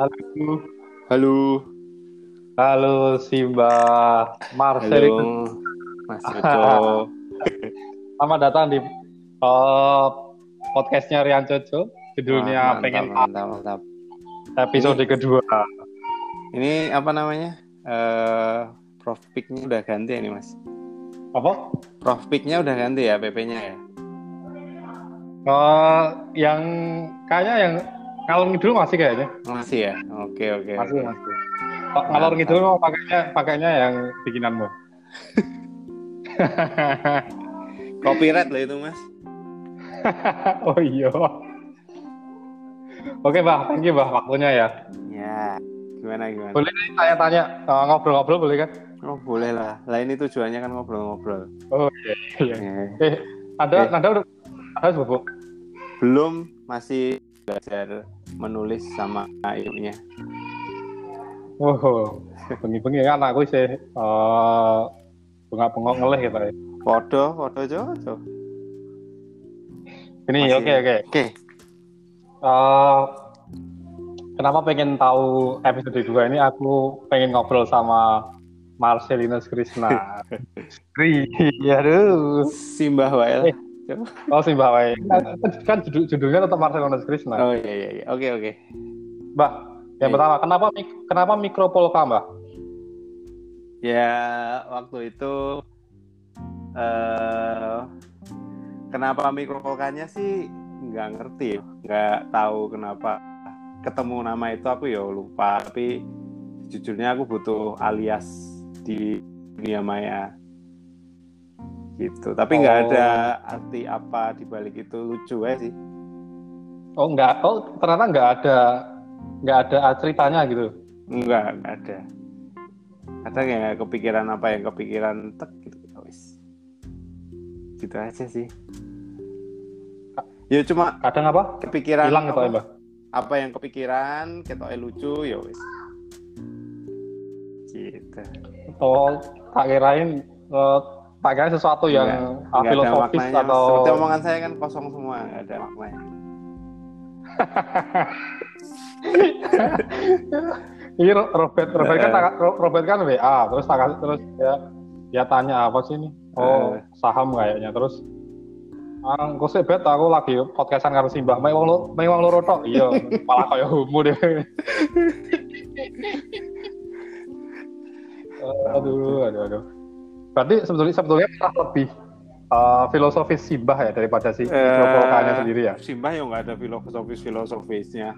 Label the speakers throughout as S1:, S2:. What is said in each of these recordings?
S1: Halo.
S2: Halo.
S1: Halo Simba Marcel.
S2: Halo. Mas.
S1: Selamat datang di uh, podcastnya Rian Jojo. Judulnya
S2: Wah,
S1: pengen
S2: mantap, mantap.
S1: episode kedua.
S2: Ini apa namanya? Eh, Prof Pick-nya udah ganti ya nih, Mas?
S1: Apa?
S2: Prof Pick-nya udah ganti ya PP-nya ya?
S1: Uh, yang kayaknya yang ngalor ngidul masih kayaknya.
S2: Masih ya? Oke, oke.
S1: Masih masih. Kok ngalor ngidul mau pakainya pakainya yang bikinanmu.
S2: Copyright lah itu, Mas.
S1: oh iya. Oke, Bah. Thank you, Bah, waktunya ya.
S2: Ya. Gimana, gimana?
S1: Boleh nih tanya-tanya, uh, ngobrol-ngobrol boleh kan?
S2: Oh, boleh lah. Lah ini tujuannya kan ngobrol-ngobrol.
S1: Oh iya. iya.
S2: Ya.
S1: Eh, ada,
S2: Oke.
S1: ada udah, ada bubuk.
S2: Belum masih belajar menulis sama ibunya.
S1: Wow, bengi-bengi kan aku sih eh bengak-bengok ngelih gitu ya.
S2: Podo, podo Jojo.
S1: Ini oke oke.
S2: Oke.
S1: Eh, kenapa pengen tahu episode 2 ini aku pengen ngobrol sama Marcelinus Krishna. Kri, aduh.
S2: Simbah Wael.
S1: Eh. Oh sih Mbak Wai. Kan, kan judul, judulnya tetap Marcelinus Krishna.
S2: Oh iya iya iya. Oke oke.
S1: Mbak, yang
S2: Eh.
S1: pertama, kenapa kenapa mikropolka Mbak?
S2: Ya waktu itu eh kenapa mikropolkanya sih nggak ngerti, nggak tahu kenapa ketemu nama itu aku ya lupa. Tapi jujurnya aku butuh alias di dunia maya gitu. Tapi nggak
S1: Oh.
S2: ada arti apa di balik itu lucu aja sih.
S1: Oh enggak, oh ternyata enggak ada enggak ada ceritanya gitu.
S2: Enggak, enggak ada. Kadang ya kepikiran apa yang kepikiran tek gitu ya wis. Gitu aja sih. Ya cuma
S1: Kadang apa?
S2: kepikiran
S1: Hilang gitu
S2: apa,
S1: ya Mbak.
S2: apa yang kepikiran, ketoknya lucu ya wis. Gitu.
S1: Oh, tak kirain eh, tak kirain sesuatu yang
S2: Enggak,
S1: ah,
S2: enggak ada
S1: filosofis
S2: maknanya.
S1: atau
S2: Seperti omongan saya kan kosong semua, enggak ada maknanya.
S1: Ini Ro- Robert Robert kan tak- Ro- Robert kan WA terus tak kasih- terus ya dia tanya apa sih ini? Oh, saham kayaknya terus Ah, kok sih bet aku lagi podcastan karo Simbah, main wong lo, main wong loro tok. Iya, malah kaya homo deh. aduh, aduh, aduh. Berarti sebetulnya sebetulnya lebih eh, filosofis Simbah ya daripada si mikropolkanya sendiri ya.
S2: Simbah ya nggak ada filosofis filosofisnya.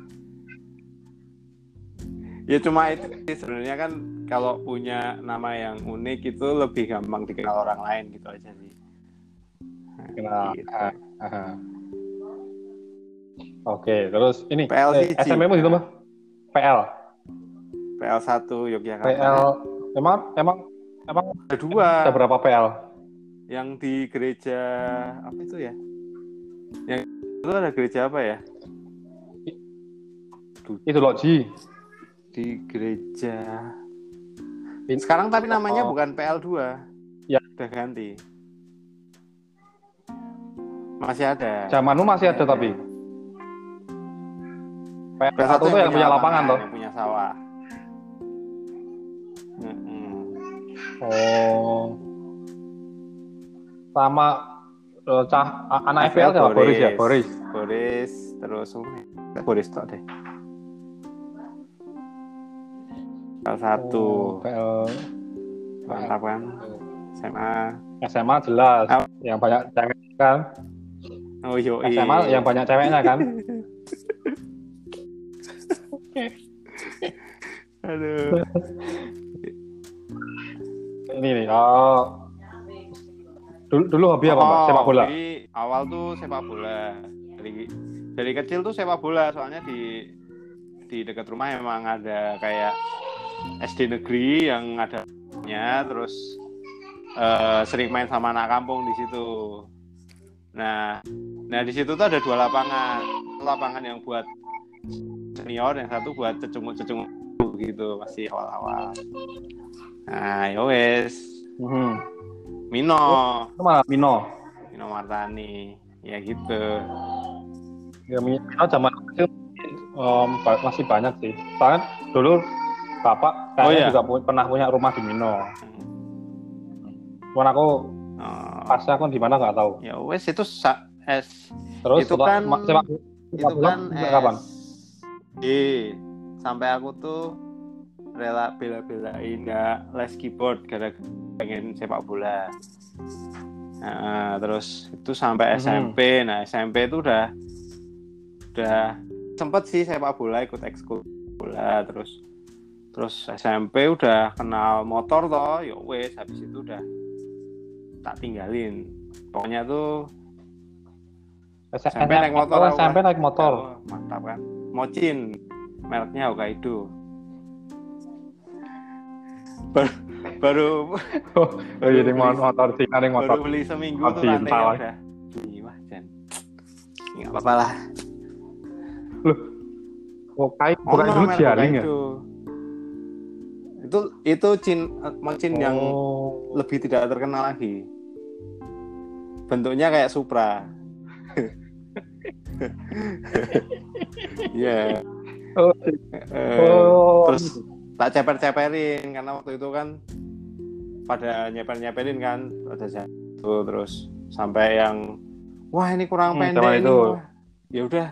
S2: Ya cuma itu sih sebenarnya kan kalau punya nama yang unik itu lebih gampang dikenal orang lain gitu aja sih.
S1: Nah,
S2: Gitu.
S1: ah, ah. Oke, terus ini
S2: PLCG.
S1: eh, SMM gitu mah? PL.
S2: PL1 Yogyakarta.
S1: PL emang emang emang
S2: Ada dua
S1: ada berapa PL?
S2: yang di gereja apa itu ya? Yang itu ada gereja apa ya?
S1: Itu loh Ji.
S2: Di gereja. Sekarang tapi namanya
S1: Oh.
S2: bukan PL2.
S1: Ya.
S2: Udah ganti. Masih ada.
S1: Zamanmu masih ada tapi. PL satu tuh yang punya lapangan toh.
S2: Yang punya sawah. Mm-mm.
S1: Oh. Sama eh, cah anak FPL
S2: FPL
S1: siapa? Boris ya, Boris.
S2: Boris terus? Boris tok deh. PL satu.
S1: Oh, PL
S2: Mantap kan? SMA.
S1: SMA jelas.
S2: Ah.
S1: Yang banyak cewek kan.
S2: Oh yo
S1: SMA yang banyak ceweknya kan. Oh. Dulu, dulu hobi apa?
S2: Oh,
S1: Sepak bola.
S2: Jadi awal tuh sepak bola. Dari dari kecil tuh sepak bola soalnya di di dekat rumah emang ada kayak SD negeri yang ada nya terus eh, sering main sama anak kampung di situ. Nah, nah di situ tuh ada dua lapangan. Lapangan yang buat senior, yang satu buat cecunguk-cecunguk gitu masih awal-awal. Nah, yowes,
S1: Mhm.
S2: Mino.
S1: Itu mana Mino?
S2: Mino Martani ya gitu
S1: Ya Mino zaman kecil Um, masih banyak sih. Soalnya dulu bapak kayaknya
S2: Oh, iya?
S1: juga pu- pernah punya rumah di Mino. Cuman aku
S2: Oh,
S1: pasnya aku di mana nggak tahu.
S2: ya wes itu sa es
S1: Terus
S2: Itu kan-
S1: sepak
S2: itu kan
S1: sampai kapan?
S2: SD sampai aku tuh rela bela-belain nggak les keyboard gara pengen sepak bola nah, terus itu sampai
S1: Mhm.
S2: SMP nah SMP itu udah udah sempet sih sepak bola ikut ekskul bola terus terus SMP udah kenal motor toh ya wes habis itu udah tak tinggalin pokoknya tuh SMP naik motor
S1: Oh, SMP
S2: kan.
S1: naik motor.
S2: Oh, mantap kan Mocin mereknya Hokkaido baru baru
S1: Oh iya, di
S2: beli-
S1: motor Cina
S2: baru
S1: motor.
S2: beli seminggu
S1: Oh,
S2: tuh
S1: lah.
S2: udah wah Jan nggak apa-apa lah
S1: Oh, kai,
S2: Oh,
S1: bukan
S2: no,
S1: dulu jaring ya?
S2: Itu itu cin Mocin yang
S1: Oh.
S2: lebih tidak terkenal lagi bentuknya kayak Supra Iya.
S1: Oh,
S2: Eh,
S1: oh.
S2: terus tak ceper-ceperin karena waktu itu kan pada nyeper-nyeperin kan pada saat itu terus sampai yang wah ini kurang
S1: Hmm,
S2: pendek ini
S1: itu.
S2: ya udah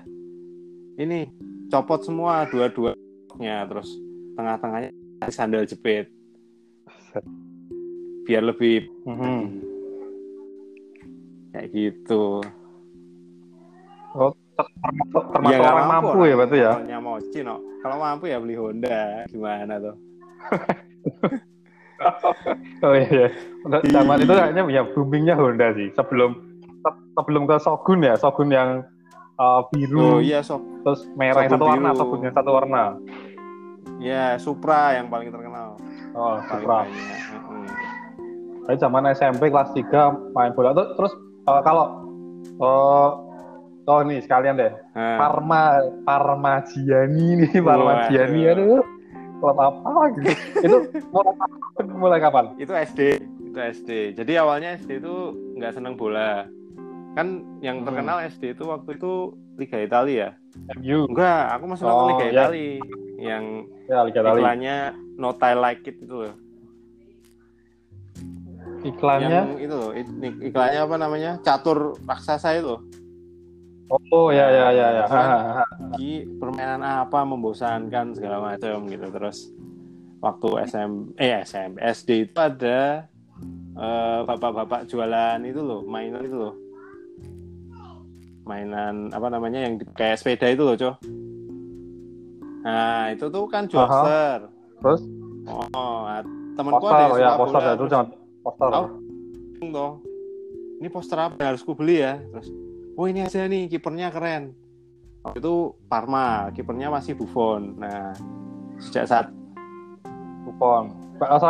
S2: ini copot semua dua-duanya terus tengah-tengahnya sandal jepit biar lebih
S1: Mhm.
S2: kayak gitu
S1: Oh, termasuk, termasuk
S2: Ya,
S1: orang mampu, ya berarti ya?
S2: Motornya Mochi, no. kalau mampu ya beli Honda gimana tuh
S1: Oh iya, iya. Udah, Zaman itu kayaknya ya boomingnya Honda sih. Sebelum se- sebelum ke Shogun ya, Shogun yang uh, biru,
S2: oh iya sok
S1: terus merah yang satu warna,
S2: biru.
S1: Shogun yang satu warna.
S2: ya Supra yang paling terkenal
S1: Oh,
S2: paling
S1: Supra. Saya zaman SMP kelas 3 main bola. Terus, terus uh, kalau uh, oh nih sekalian deh.
S2: Nah,
S1: Parma Parmagiani nih, Parmagiani
S2: Waduh.
S1: aduh. Klub apa gitu. itu mulai kapan? mulai kapan?
S2: itu SD itu SD jadi awalnya SD itu nggak seneng bola kan yang
S1: Hmm.
S2: terkenal SD itu waktu itu Liga Italia ya
S1: MU.
S2: enggak aku masih
S1: Oh,
S2: nonton Liga
S1: ya.
S2: Italia yang
S1: Ya, Liga Italia.
S2: iklannya Not I Like It itu loh
S1: Iklannya
S2: yang itu loh ik- iklannya apa namanya catur raksasa itu
S1: Oh ya ya ya ya.
S2: Ki permainan apa membosankan segala macam gitu. Terus waktu SM eh SM SD itu ada eh, bapak-bapak jualan itu loh mainan itu loh. Mainan apa namanya yang di- kayak sepeda itu loh cow nah itu tuh kan jokster
S1: Terus?
S2: Oh nah, temanku ada
S1: poster
S2: yang
S1: ya poster
S2: bola,
S1: ya itu jangan poster.
S2: Oh. toh ini poster apa yang harus ku beli ya? Terus oh ini aja nih kipernya keren waktu itu Parma kipernya masih Buffon nah sejak saat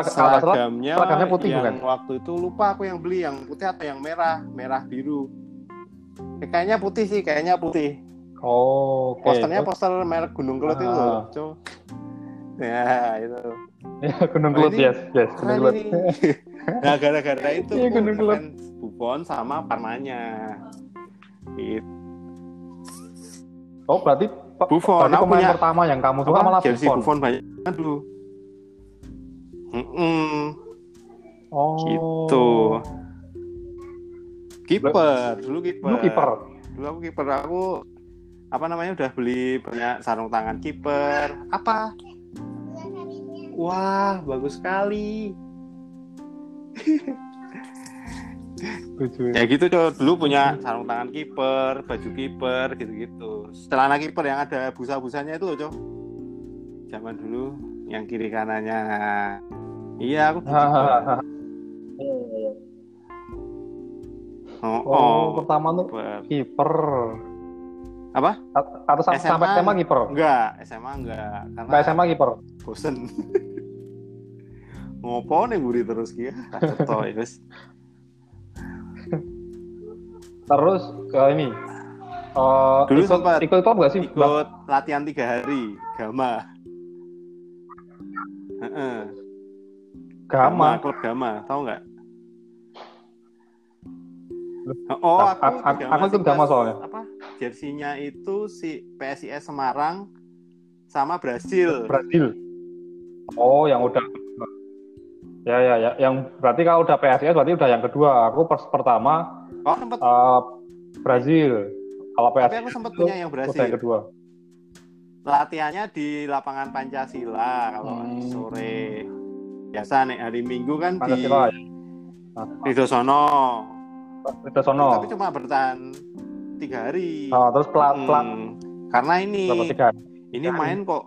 S1: salah
S2: seragamnya
S1: seragamnya putih
S2: yang
S1: bukan?
S2: waktu itu lupa aku yang beli yang putih atau yang merah merah biru Eh, kayaknya putih sih kayaknya putih
S1: Oh, oke.
S2: posternya poster merek Gunung Kelut itu loh
S1: Ah.
S2: Ya itu
S1: Ya, Gunung
S2: Oh,
S1: Kelut
S2: ini
S1: yes, yes, Gunung Kelut.
S2: nah gara-gara itu aku
S1: Gunung Kelut.
S2: Buffon sama Parmanya Gitu.
S1: Oh, berarti
S2: Buffon
S1: berarti pemain
S2: punya
S1: pertama yang kamu suka malah
S2: jersey
S1: Buffon.
S2: Buffon banyak dulu Mm-mm,
S1: Oh.
S2: gitu kiper dulu kiper
S1: Lu kiper.
S2: dulu aku kiper aku apa namanya udah beli banyak sarung tangan kiper apa wah bagus sekali. ya gitu coy dulu punya sarung tangan kiper baju kiper gitu-gitu celana kiper yang ada busa-busanya itu loh coy zaman dulu yang kiri kanannya iya aku.
S1: Hahaha.
S2: oh,
S1: Oh,
S2: oh.
S1: pertama tuh
S2: kiper. apa
S1: Atau sampai
S2: SMA?
S1: sampai SMA kiper.
S2: enggak SMA enggak karena
S1: Enggak SMA kiper.
S2: bosen ngopo nih buri terus kia ya guys
S1: Terus ke ini. Eh,
S2: Dulu
S1: ikut,
S2: sempat
S1: ikut klub gak sih?
S2: ikut latihan tiga hari gama Heeh.
S1: Gama.
S2: klub gama tahu nggak oh aku
S1: a-
S2: ikut
S1: aku ikut Gama soalnya.
S2: apa jersinya itu si PSIS Semarang sama Brasil.
S1: Brasil. Oh, yang udah Ya ya ya, yang berarti kalau udah PSIS berarti udah yang kedua. Aku pers pertama
S2: Oh, sempat.
S1: uh, Brazil. Kalau
S2: Tapi
S1: PSIS
S2: aku sempat punya yang
S1: udah yang kedua.
S2: Latihannya di lapangan Pancasila kalau
S1: Hmm.
S2: sore. Biasa nih hari Minggu kan di
S1: Pancasila ya.
S2: di Dosono.
S1: Itu sono.
S2: Tapi cuma bertahan tiga hari.
S1: Oh, terus pelat
S2: Hmm,
S1: pelat
S2: Karena ini ini main kok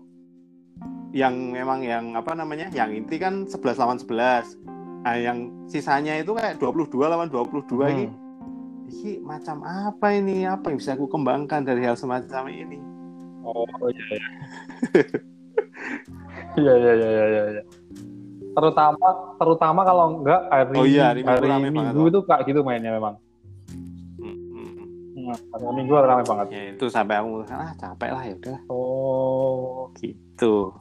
S2: yang memang yang apa namanya yang inti kan 11 lawan 11 nah yang sisanya itu kayak 22 lawan 22 ini
S1: Hmm.
S2: ini macam apa ini apa yang bisa aku kembangkan dari hal semacam ini
S1: Oh iya iya. Iya iya iya iya iya. Terutama terutama kalau enggak hari
S2: Oh iya, hari Minggu
S1: hari
S2: rame banget,
S1: Minggu itu kayak gitu mainnya memang.
S2: Hmm,
S1: hari Minggu rame banget.
S2: ya itu sampai aku ah capek lah ya udah
S1: Oh,
S2: gitu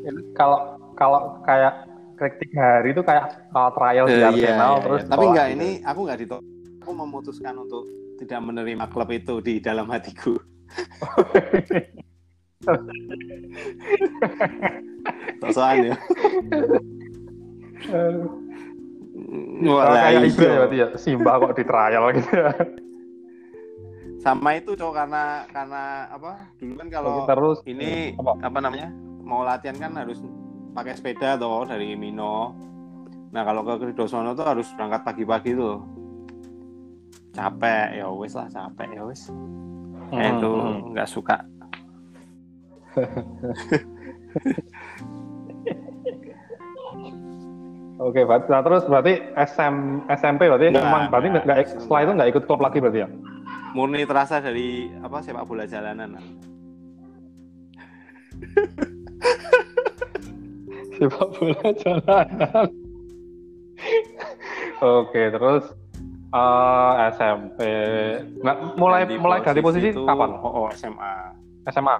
S1: ini kalau kalau kayak kritik hari itu kayak uh, trial di
S2: Eh,
S1: Arsenal
S2: iya,
S1: terus
S2: iya. tapi enggak
S1: gitu.
S2: ini aku enggak ditolak aku memutuskan untuk tidak menerima klub itu di dalam hatiku soalnya. Wah,
S1: kayak
S2: iya.
S1: Ibra ya berarti ya Simba kok di trial gitu ya.
S2: sama itu cowok karena karena apa dulu kan kalau
S1: terus
S2: ini
S1: apa?
S2: apa namanya mau latihan kan harus pakai sepeda toh dari Mino. Nah kalau ke Kridosono tuh harus berangkat pagi-pagi tuh. Capek ya wes lah capek ya wes
S1: Hmm,
S2: Eh, itu nggak suka.
S1: Oke, nah, terus berarti SM, SMP berarti
S2: Nggak,
S1: emang berarti
S2: nggak.
S1: nggak setelah itu nggak ikut klub lagi berarti ya?
S2: murni terasa dari apa sepak bola jalanan
S1: Sepak bola jalanan. Oke, terus eh, SMP. Nggak, mulai mulai ganti posisi
S2: itu-
S1: kapan?
S2: oh, oh, SMA
S1: SMA.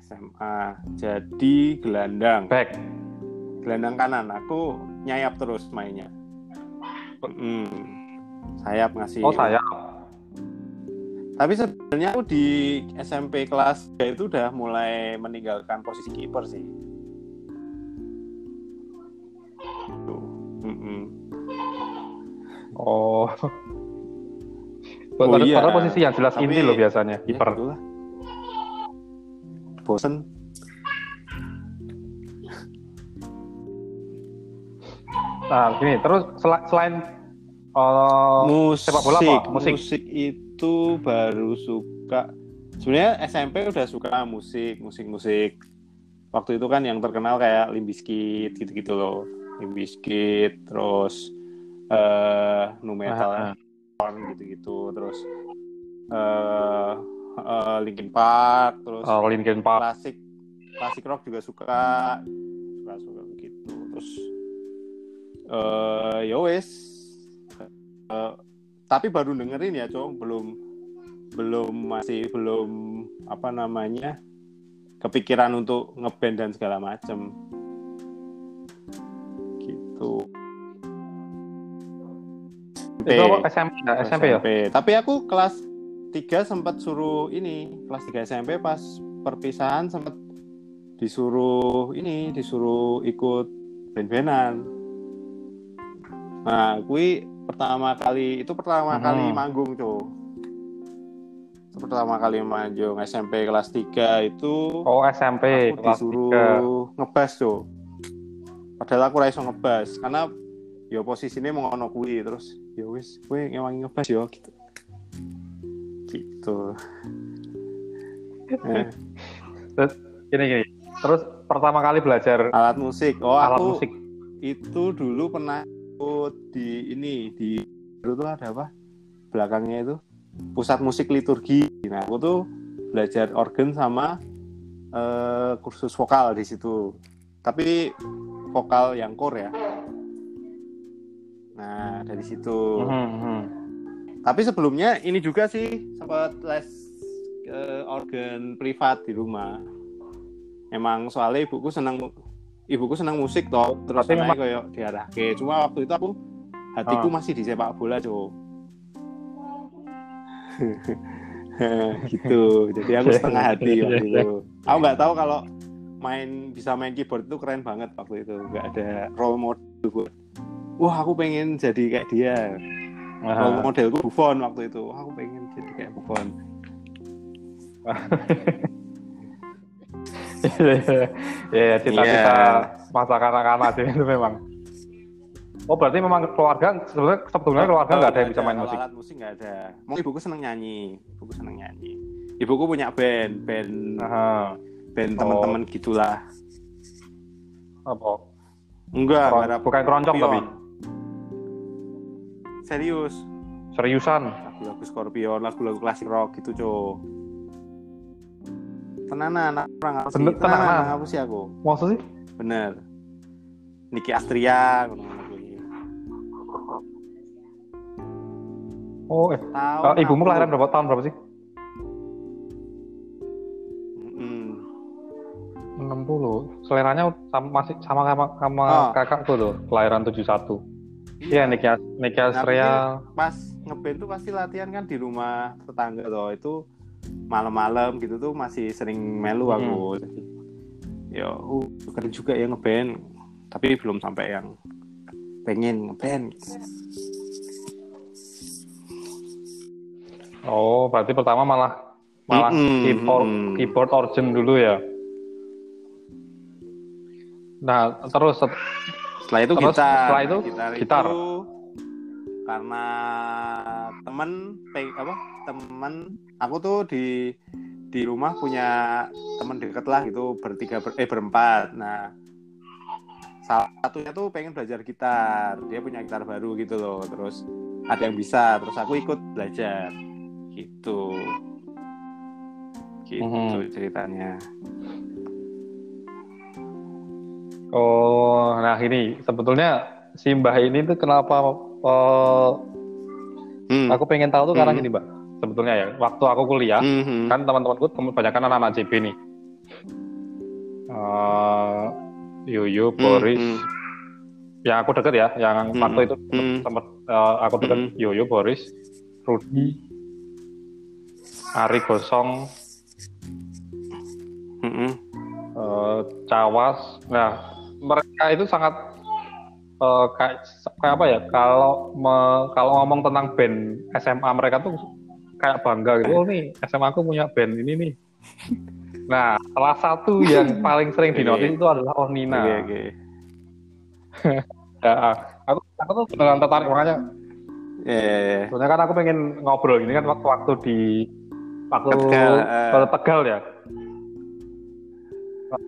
S2: SMA jadi gelandang
S1: Back.
S2: gelandang kanan aku nyayap terus mainnya Mm. sayap ngasih
S1: Oh saya.
S2: tapi sebenarnya aku di SMP kelas 3 itu udah mulai meninggalkan posisi kiper sih
S1: Oh.
S2: Oh,
S1: Padahal
S2: iya.
S1: posisi yang jelas
S2: Tapi-
S1: inti loh biasanya
S2: Ya,
S1: kiper.
S2: itulah. bosen
S1: Nah, gini, terus sel- selain eh,
S2: musik
S1: sepak bola apa? Musik.
S2: musik itu baru suka sebenarnya SMP udah suka musik musik musik waktu itu kan yang terkenal kayak Limbiskit gitu-gitu loh Limbiskit terus eh nu metal
S1: Ah,
S2: gitu-gitu terus eh eh, Linkin Park terus
S1: eh, Linkin Park.
S2: klasik klasik rock juga suka suka suka gitu. Terus eh ya wes Eh, tapi baru dengerin ya cowok belum belum masih belum apa namanya kepikiran untuk ngeband dan segala macem
S1: Itu apa SMP? ya? SMP ya?
S2: Tapi aku kelas 3 sempat suruh ini, kelas 3 SMP pas perpisahan sempat disuruh ini, disuruh ikut band-bandan. Nah, kui pertama kali itu pertama
S1: Hmm.
S2: kali manggung, tuh. Itu pertama kali manggung SMP kelas 3 itu
S1: Oh SMP
S2: aku
S1: kelas
S2: disuruh ngebas tuh. Padahal aku ra iso ngebas karena ya posisinya mau ngono kuwi terus ya wis kowe ngewangi ngebas ya gitu. Gitu. Eh,
S1: Gini gini. Terus pertama kali belajar
S2: alat musik. Oh,
S1: alat
S2: aku
S1: musik.
S2: itu dulu pernah ikut di ini di dulu tuh ada apa? Belakangnya itu pusat musik liturgi. Nah, aku tuh belajar organ sama eh, kursus vokal di situ. Tapi vokal yang core ya. Nah, dari situ.
S1: Mhm, mhm.
S2: Tapi sebelumnya ini juga sih sempat les eh, organ privat di rumah. Emang soalnya ibuku senang ibuku senang musik toh, terus anaknya
S1: memang-
S2: kayak diarahke. Cuma waktu itu aku hatiku
S1: Ah.
S2: masih di sepak bola, Cuk. gitu jadi aku setengah hati waktu itu aku nggak tahu kalau main bisa main keyboard itu keren banget waktu itu nggak ada role model buat wah aku pengen jadi kayak dia role modelku Buffon waktu itu wah, aku pengen jadi kayak Buffon
S1: ya cita-cita masa kanak-kanak sih itu memang Oh berarti memang keluarga sebetulnya sebetulnya keluarga nggak ada yang bisa main musik.
S2: Alat musik nggak ada. Mau ibuku seneng nyanyi, ibuku seneng nyanyi. Ibuku punya band, band,
S1: Aha.
S2: band
S1: Oh.
S2: teman-teman gitulah.
S1: Apa?
S2: Enggak,
S1: bukan keroncong tapi
S2: Serius.
S1: seriusan.
S2: Lagu-lagu Scorpion, lagu-lagu klasik rock gitu, co. Tenanan, orang apa sih?
S1: Tenanan.
S2: Tenanan, apa sih aku?
S1: Maksud sih?
S2: Bener. Niki Astria.
S1: Oh, eh.
S2: Tahun
S1: Eh, ibumu
S2: 60.
S1: kelahiran berapa tahun berapa sih?
S2: Mm.
S1: 60. Seleranya sama, masih sama sama, sama
S2: Oh.
S1: kakakku tuh, kelahiran 71. Iya, Niki As- Niki Astria.
S2: pas ngeband tuh pasti latihan kan di rumah tetangga tuh itu malam-malam gitu tuh masih sering melu aku Jadi, ya uh, keren juga ya ngeband tapi belum sampai yang pengen ngeband
S1: Oh, berarti pertama malah malah
S2: Mm-mm,
S1: keyboard
S2: mm-mm.
S1: keyboard origin dulu ya. Nah, terus
S2: setelah itu
S1: Terus
S2: gitar.
S1: Setelah itu
S2: gitar,
S1: gitar.
S2: itu karena temen apa temen. Aku tuh di di rumah punya temen deket lah gitu bertiga ber, eh berempat. Nah salah satunya tuh pengen belajar gitar. Dia punya gitar baru gitu loh. Terus ada yang bisa terus aku ikut belajar. Gitu. Gitu
S1: Mhm.
S2: ceritanya
S1: oh, nah ini sebetulnya si Mbah ini tuh kenapa eh,
S2: Hmm.
S1: aku pengen tahu tuh karena
S2: Hmm.
S1: gini, Mbak. Sebetulnya ya, waktu aku kuliah,
S2: Mhm.
S1: kan teman-temanku kebanyakan anak-anak JB nih. Eh, Yuyu, Boris,
S2: Hmm,
S1: yang aku deket ya, yang
S2: Hmm.
S1: waktu itu
S2: hmm.
S1: sempat eh, aku deket
S2: Hmm.
S1: Yoyo, Boris, Rudi, Ari Gosong,
S2: Mhm.
S1: eh, Cawas. Nah, mereka itu sangat eh, kayak kayak apa ya? Kalau me- kalau ngomong tentang band SMA mereka tuh kayak bangga gitu. Oh nih SMA aku punya band ini nih. Nah, salah satu yang paling sering dinotis itu adalah Onina.
S2: Oke oke.
S1: Ya, aku aku tuh beneran tertarik makanya
S2: Ya, ya, ya.
S1: Soalnya kan aku pengen ngobrol gini kan waktu-waktu di waktu
S2: Tegal,
S1: waktu Tegal ya.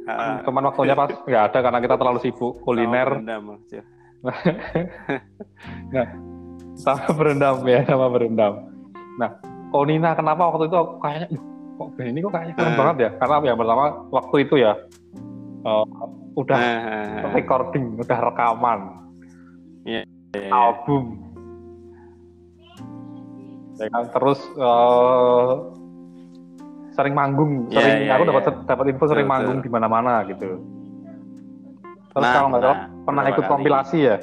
S2: Ah,
S1: Cuman waktunya pas nggak ada karena kita terlalu sibuk kuliner
S2: sama berendam. Ya.
S1: sama berendam ya sama berendam. Nah, Konina kenapa waktu itu aku kayaknya "Ih, kok band ini kok kayaknya keren
S2: Eh.
S1: banget ya? Karena yang pertama waktu itu ya eh, udah
S2: Ah, ah, ah.
S1: recording, udah rekaman,
S2: Iya, iya.
S1: album. Ya kan? Terus eh, sering manggung,
S2: Iya,
S1: sering
S2: iya,
S1: aku dapat
S2: iya.
S1: dapat info sering
S2: Betul,
S1: manggung di mana-mana gitu. Terus
S2: Nah,
S1: kalau nggak salah
S2: nah,
S1: pernah
S2: beberapa
S1: ikut
S2: kali.
S1: kompilasi ya.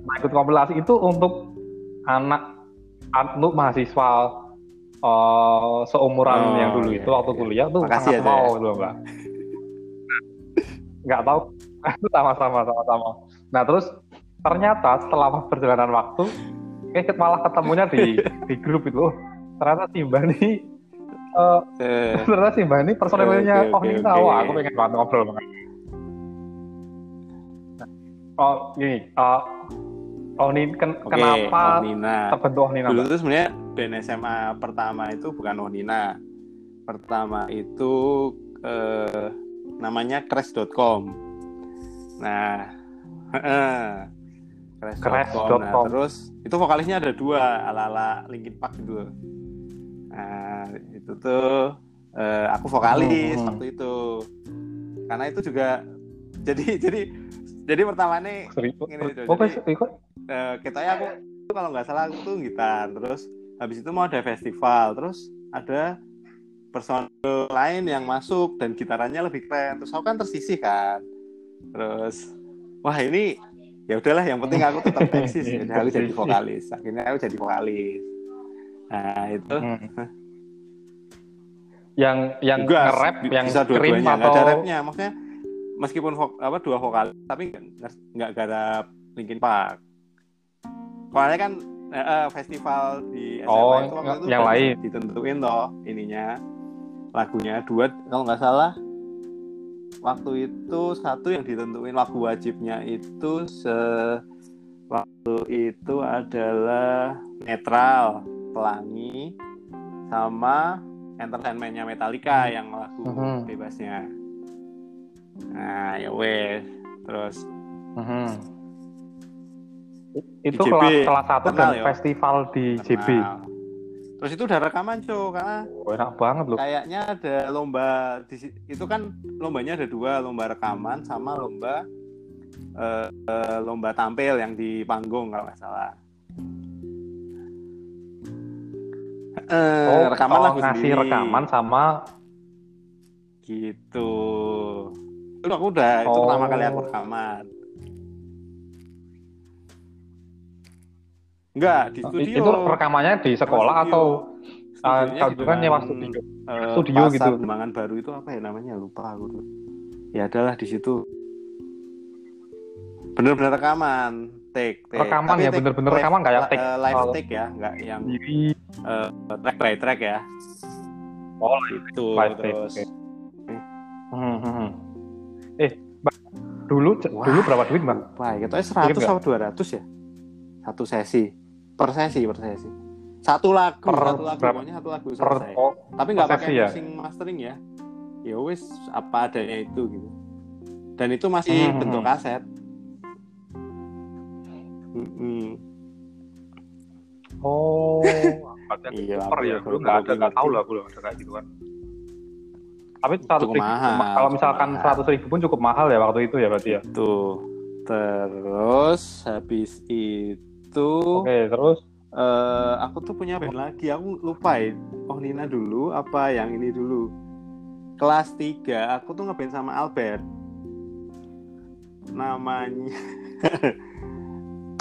S1: Nah, ikut kompilasi itu untuk anak untuk mahasiswa eh, seumuran
S2: Oh,
S1: yang dulu
S2: iya,
S1: itu waktu
S2: iya.
S1: kuliah tuh
S2: Makasih
S1: sangat
S2: ya, Teh.
S1: mau gitu mbak. Nggak tahu sama-sama sama-sama. Nah terus ternyata setelah perjalanan waktu, eh malah ketemunya di di grup itu. Ternyata si Mbak ini eh,
S2: Eh,
S1: ternyata si Mbak ini personilnya
S2: Oke,
S1: oh
S2: oke,
S1: ini tahu aku pengen banget ngobrol banget. Oh gini, eh, oh ini ken-
S2: Oke,
S1: kenapa
S2: Onina.
S1: terbentuk oh ini
S2: Dulu tuh sebenarnya band SMA pertama itu bukan Onina. Pertama itu eh, namanya crash.com. Nah, crash.com.
S1: Crash.com.
S2: Nah, terus itu vokalisnya ada dua ala-ala Linkin Park gitu. Nah, itu tuh eh, aku vokalis
S1: Hmm,
S2: waktu itu. Karena itu juga jadi jadi jadi pertama nih
S1: Seri-
S2: Gini,
S1: Oh,
S2: jadi-
S1: kok ikut?
S2: eh katanya aku tuh kalau nggak salah aku tuh gitar terus habis itu mau ada festival terus ada personel lain yang masuk dan gitarannya lebih keren. Terus aku kan tersisih kan. Terus wah ini ya udahlah yang penting aku tetap eksis jadi aku jadi vokalis. Akhirnya aku jadi vokalis nah itu.
S1: Hmm. Yang yang
S2: juga
S1: nge-rap,
S2: bi-
S1: yang
S2: bisa
S1: scream
S2: dua-duanya. Nggak
S1: atau
S2: ada rapnya maksudnya meskipun vok, apa dua vokal tapi nggak garap Linkin Park. Soalnya kan eh, eh, festival di SMA
S1: Oh,
S2: itu waktu itu
S1: yang lain.
S2: ditentuin toh ininya lagunya. Dua kalau nggak salah waktu itu satu yang ditentuin lagu wajibnya itu se waktu itu adalah netral pelangi sama entertainmentnya Metallica yang lagu
S1: Mhm.
S2: bebasnya nah ya wes terus
S1: Mhm. Itu
S2: JB,
S1: kelas kelas satu dan festival di JB.
S2: terus itu udah rekaman show karena
S1: Oh, enak banget loh.
S2: kayaknya ada lomba di itu kan lombanya ada dua lomba rekaman sama lomba eh, eh, lomba tampil yang di panggung kalau nggak salah Eh,
S1: Oh,
S2: rekaman
S1: oh, ngasih
S2: sendiri.
S1: rekaman sama
S2: gitu itu aku udah itu
S1: Oh.
S2: pertama kali aku rekaman enggak di studio
S1: itu rekamannya di sekolah
S2: Studio.
S1: atau uh,
S2: Studionya
S1: dulu kan nyewa studio.
S2: eh,
S1: studio
S2: pasar
S1: gitu.
S2: Kembangan baru itu apa ya namanya lupa aku tuh ya adalah di situ bener-bener rekaman take, take.
S1: Rekaman
S2: Tapi
S1: ya,
S2: take
S1: bener-bener rekaman kayak
S2: li-
S1: take,
S2: eh, live
S1: oh.
S2: take ya nggak yang eh, track by track ya
S1: Oh,
S2: itu
S1: live take,
S2: terus
S1: oke. Hmm, hmm, hmm. Eh, Bang, dulu
S2: Wah.
S1: dulu berapa duit, Bang?
S2: wah itu 100
S1: nggak?
S2: atau 200 ya satu sesi per sesi per sesi satu lagu
S1: Per-
S2: satu lagu
S1: berapa?
S2: pokoknya satu lagu
S1: Per,
S2: selesai
S1: oh,
S2: tapi nggak
S1: per
S2: pakai
S1: ya?
S2: mixing mastering ya ya wis apa adanya itu gitu dan itu masih
S1: Hmm, hmm,
S2: bentuk kaset Mm-mm.
S1: oh, berarti
S2: Iya,
S1: super
S2: aku
S1: ya. Dulu
S2: baru-
S1: nggak ada, nggak tahu lah, gue ada kayak gitu kan. Tapi seratus ribu,
S2: mahal,
S1: kalau misalkan seratus ribu pun cukup mahal ya waktu itu ya berarti ya.
S2: tuh terus habis itu
S1: Oke, terus
S2: eh, aku tuh punya band lagi aku lupa ya oh Nina dulu apa yang ini dulu kelas 3 aku tuh ngeband sama Albert namanya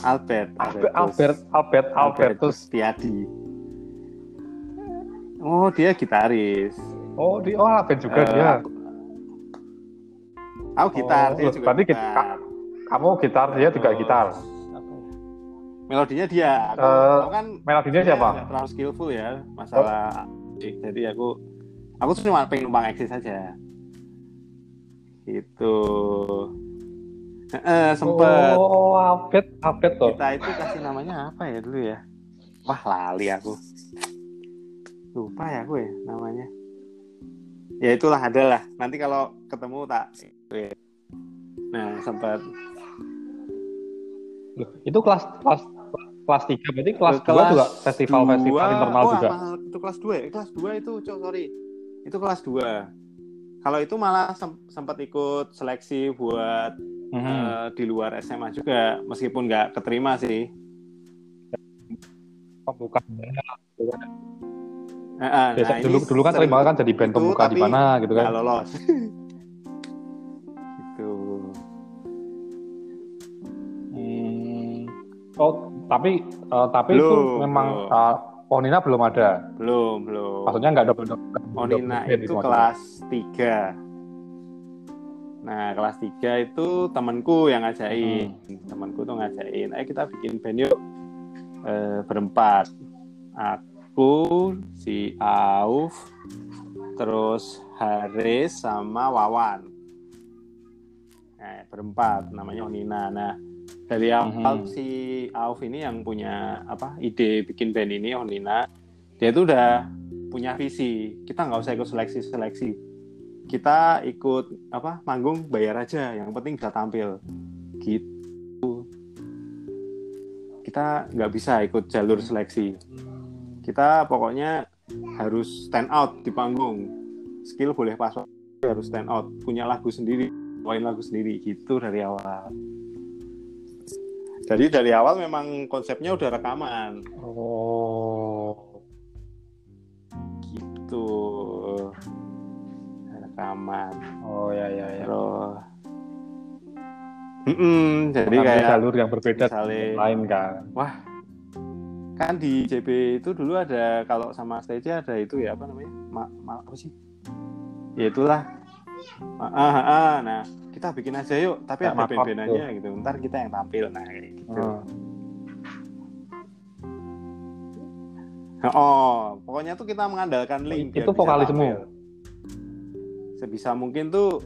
S2: Albert
S1: Albert Albert Albert Albertus.
S2: Tiadi oh dia gitaris
S1: Oh, di oh Albert juga
S2: Eh,
S1: dia.
S2: aku, aku gitar
S1: Oh,
S2: dia juga
S1: berarti
S2: gitar.
S1: kita- Kamu gitar, dia juga gitar.
S2: ya? melodinya dia aku,
S1: Eh,
S2: aku kan
S1: Melodinya siapa?
S2: terlalu skillful ya masalah jadi aku aku tuh cuma pengen numpang eksis saja itu eh sempet.
S1: Oh, Albert, Albert tuh.
S2: kita itu kasih namanya apa ya dulu ya? Wah lali aku. Lupa ya aku ya namanya. Ya itulah adalah. Nanti kalau ketemu tak nah sempat
S1: Loh, Itu kelas kelas kelas 3 berarti kelas 2
S2: Kelas
S1: juga? Festival-festival
S2: dua-
S1: internal
S2: oh,
S1: juga.
S2: apa, itu kelas 2 ya? Kelas 2 itu cok sorry. Itu kelas 2 kalau itu malah sem- sempat ikut seleksi buat
S1: Mhm.
S2: eh, di luar SMA juga meskipun nggak keterima sih
S1: Oh, bukan.
S2: Eh, eh,
S1: Biasa
S2: nah,
S1: dulu
S2: ini
S1: dulu kan
S2: sering
S1: terima kan jadi band
S2: itu,
S1: pembuka di mana gitu kan.
S2: lolos gitu
S1: Hmm. Oh, tapi eh, tapi itu
S2: Belum,
S1: memang
S2: belum.
S1: eh, oh Nina belum ada.
S2: belum belum
S1: Maksudnya nggak double.
S2: Onina itu kelas 3 Nah kelas 3 itu temanku yang ngajakin Temanku tuh ngajakin Ayo kita bikin band yuk. Eh, Berempat. Aku Si Auf Terus Haris sama Wawan. Nah berempat Namanya Onina. Nah dari awal
S1: Mhm.
S2: si Auf ini yang punya apa ide bikin band ini Onina dia tuh udah punya visi. Kita nggak usah ikut seleksi seleksi kita ikut apa manggung bayar aja. Yang penting bisa tampil. Gitu. Kita nggak bisa ikut jalur seleksi. Kita pokoknya harus stand out di panggung. Skill boleh pas harus stand out. Punya lagu sendiri main lagu sendiri. Gitu dari awal. Jadi dari awal memang konsepnya udah rekaman.
S1: Oh.
S2: Rekaman
S1: Oh ya ya ya.
S2: terus Mm-mm, jadi
S1: Mengambil
S2: kayak
S1: jalur yang berbeda
S2: misalnya-
S1: lain kan.
S2: kan di JB itu dulu ada kalau sama stage ada itu ya apa namanya ma, ma- apa sih ya itulah ah, ah, ah. nah kita bikin aja yuk tapi
S1: Kayak
S2: ada band-bandannya gitu ntar kita yang tampil nah kayak gitu
S1: Hmm.
S2: oh pokoknya tuh kita mengandalkan link biar
S1: Itu vokalismu?
S2: Sebisa mungkin tuh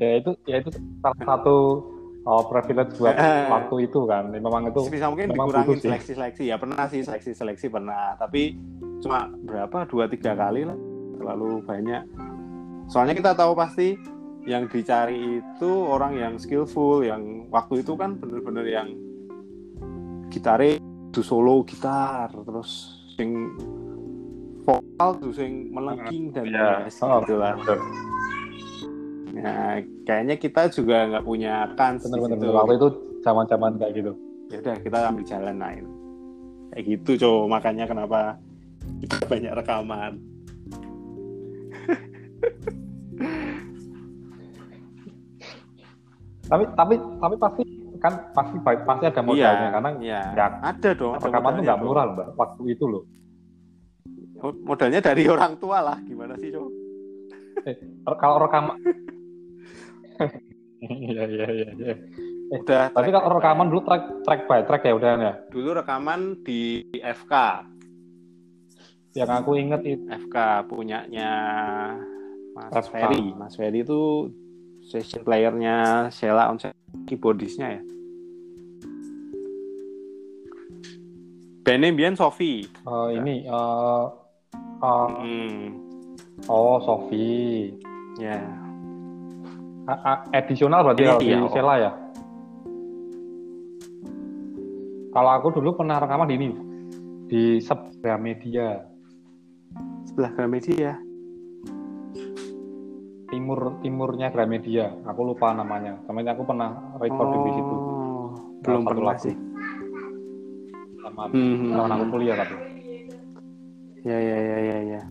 S1: Ya itu ya itu salah satu oh, privilege buat waktu itu kan. Memang itu
S2: sebisa mungkin dikurangin
S1: butuh sih.
S2: seleksi-seleksi. Ya pernah sih seleksi-seleksi pernah. Tapi cuma berapa? Dua tiga kali lah. Terlalu banyak. Soalnya kita tahu pasti yang dicari itu orang yang skillful yang waktu itu kan bener-bener yang gitare itu solo gitar terus sing vokal tuh sing melengking dan
S1: Ya,
S2: yes,
S1: oh,
S2: gitu lah.
S1: bener.
S2: Nah, kayaknya kita juga nggak punya kans di
S1: Bener-bener waktu itu zaman-zaman kayak gitu.
S2: ya udah kita ambil jalan lain kayak gitu cow makanya kenapa kita banyak rekaman
S1: Tapi tapi tapi pasti kan pasti pasti ada modalnya karena
S2: iya.
S1: ya,
S2: ada dong
S1: rekaman tuh
S2: modalnya
S1: nggak murah loh mbak waktu itu loh.
S2: Modalnya dari orang tua lah gimana sih cow
S1: Re- Kalau rekaman Iya iya iya. iya.
S2: udah
S1: Tapi
S2: track
S1: kalau rekaman dulu track track by track ya udah ya.
S2: dulu rekaman di FK
S1: Yang aku inget itu
S2: FK punyanya Mas
S1: FK.
S2: Ferry Mas Ferry itu session playernya Sheila on keyboardisnya ya bandnya Bian Sofi
S1: eh, ini eh eh,
S2: hmm.
S1: oh Sofi
S2: ya
S1: a- edisional berarti kalau di. Sela ya. Kalau aku dulu pernah rekaman di ini di Sebra Media
S2: sebelah Gramedia
S1: timur timurnya Gramedia. Aku lupa namanya. Namanya aku pernah recording di situ
S2: Oh, belum pernah
S1: lagu.
S2: sih
S1: sama
S2: Hmm,
S1: aku kuliah tapi.
S2: Ya ya ya ya ya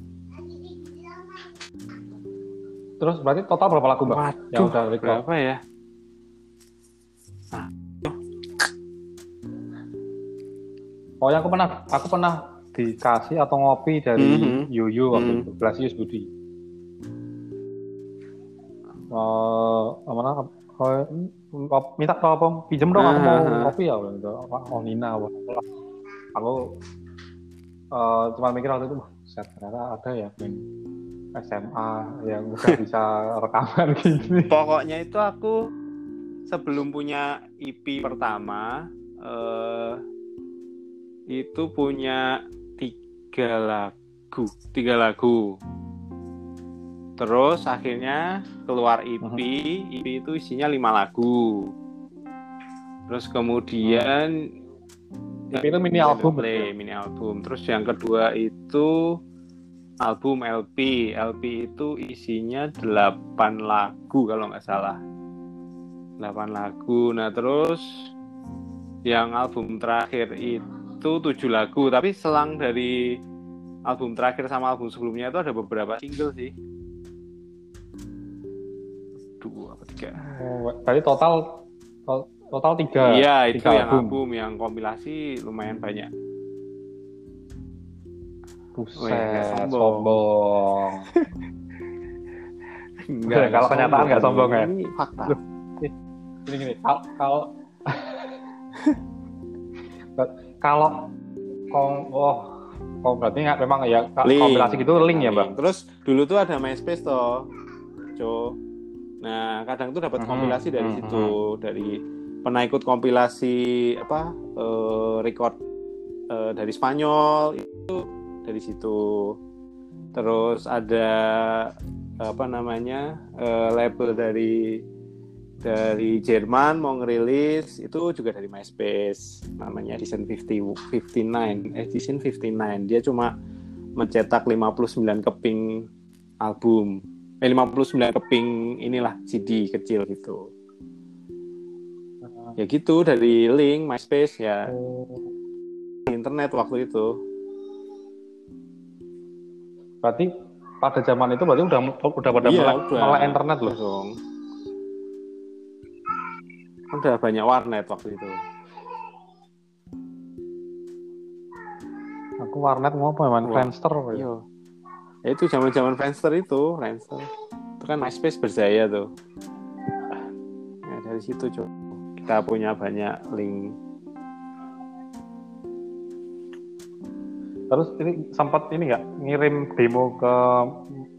S1: Terus berarti total berapa lagu mbak? Yang
S2: waduh
S1: udah record.
S2: berapa ya
S1: Oh yang aku pernah aku pernah dikasih atau ngopi dari
S2: Mhm.
S1: Yuyu waktu
S2: Mhm.
S1: itu Blasius Budi. Eh, mana? Oh, minta tolong pinjem dong aku mau kopi ya gitu. Oh Nina, aku eh, cuma mikir waktu itu, wah, set, ternyata ada ya band SMA yang udah bisa rekaman gini.
S2: pokoknya itu aku sebelum punya EP pertama eh, itu punya tiga lagu tiga lagu. Terus akhirnya keluar EP EP itu isinya lima lagu. Terus kemudian
S1: EP itu mini album
S2: play, mini album. Terus yang kedua itu album LP LP itu isinya 8 lagu kalau nggak salah. 8 lagu. Nah terus yang album terakhir itu 7 lagu. Tapi selang dari album terakhir sama album sebelumnya itu ada beberapa single sih. Dua apa tiga?
S1: Oh, berarti total to- total tiga.
S2: iya itu
S1: tiga
S2: yang
S1: album.
S2: album yang kompilasi lumayan banyak
S1: Buset,
S2: Weh, sombong.
S1: sombong.
S2: Nggak,
S1: Kalau kenyataan nggak sombong ya?
S2: Ini fakta.
S1: Loh. Gini gini, kalau kalau kalau kong oh kong berarti nggak memang ya
S2: Link.
S1: kombinasi gitu link ya bang.
S2: Terus dulu tuh ada MySpace toh, Co. Nah kadang tuh dapat
S1: Mhm,
S2: kompilasi dari
S1: mhm.
S2: situ, dari pernah ikut kompilasi apa eh, record eh, dari Spanyol itu dari situ. Terus ada apa namanya eh, label dari dari Jerman mau ngerilis itu juga dari MySpace namanya Edition 50 59 Edition 59 dia cuma mencetak 59 keping album. Eh 59 keping inilah CD kecil gitu ya gitu dari link MySpace ya di internet waktu itu
S1: Berarti pada zaman itu berarti udah udah pada
S2: Iya,
S1: melek,
S2: udah.
S1: melek internet loh.
S2: dong udah banyak warnet waktu itu
S1: Aku warnet mau apa main. Friendster. ya.
S2: Iya. Ya itu zaman-zaman Friendster itu, Friendster. Itu kan MySpace berjaya tuh. Ya dari situ coba kita punya banyak link.
S1: Terus ini sempat ini nggak ngirim demo ke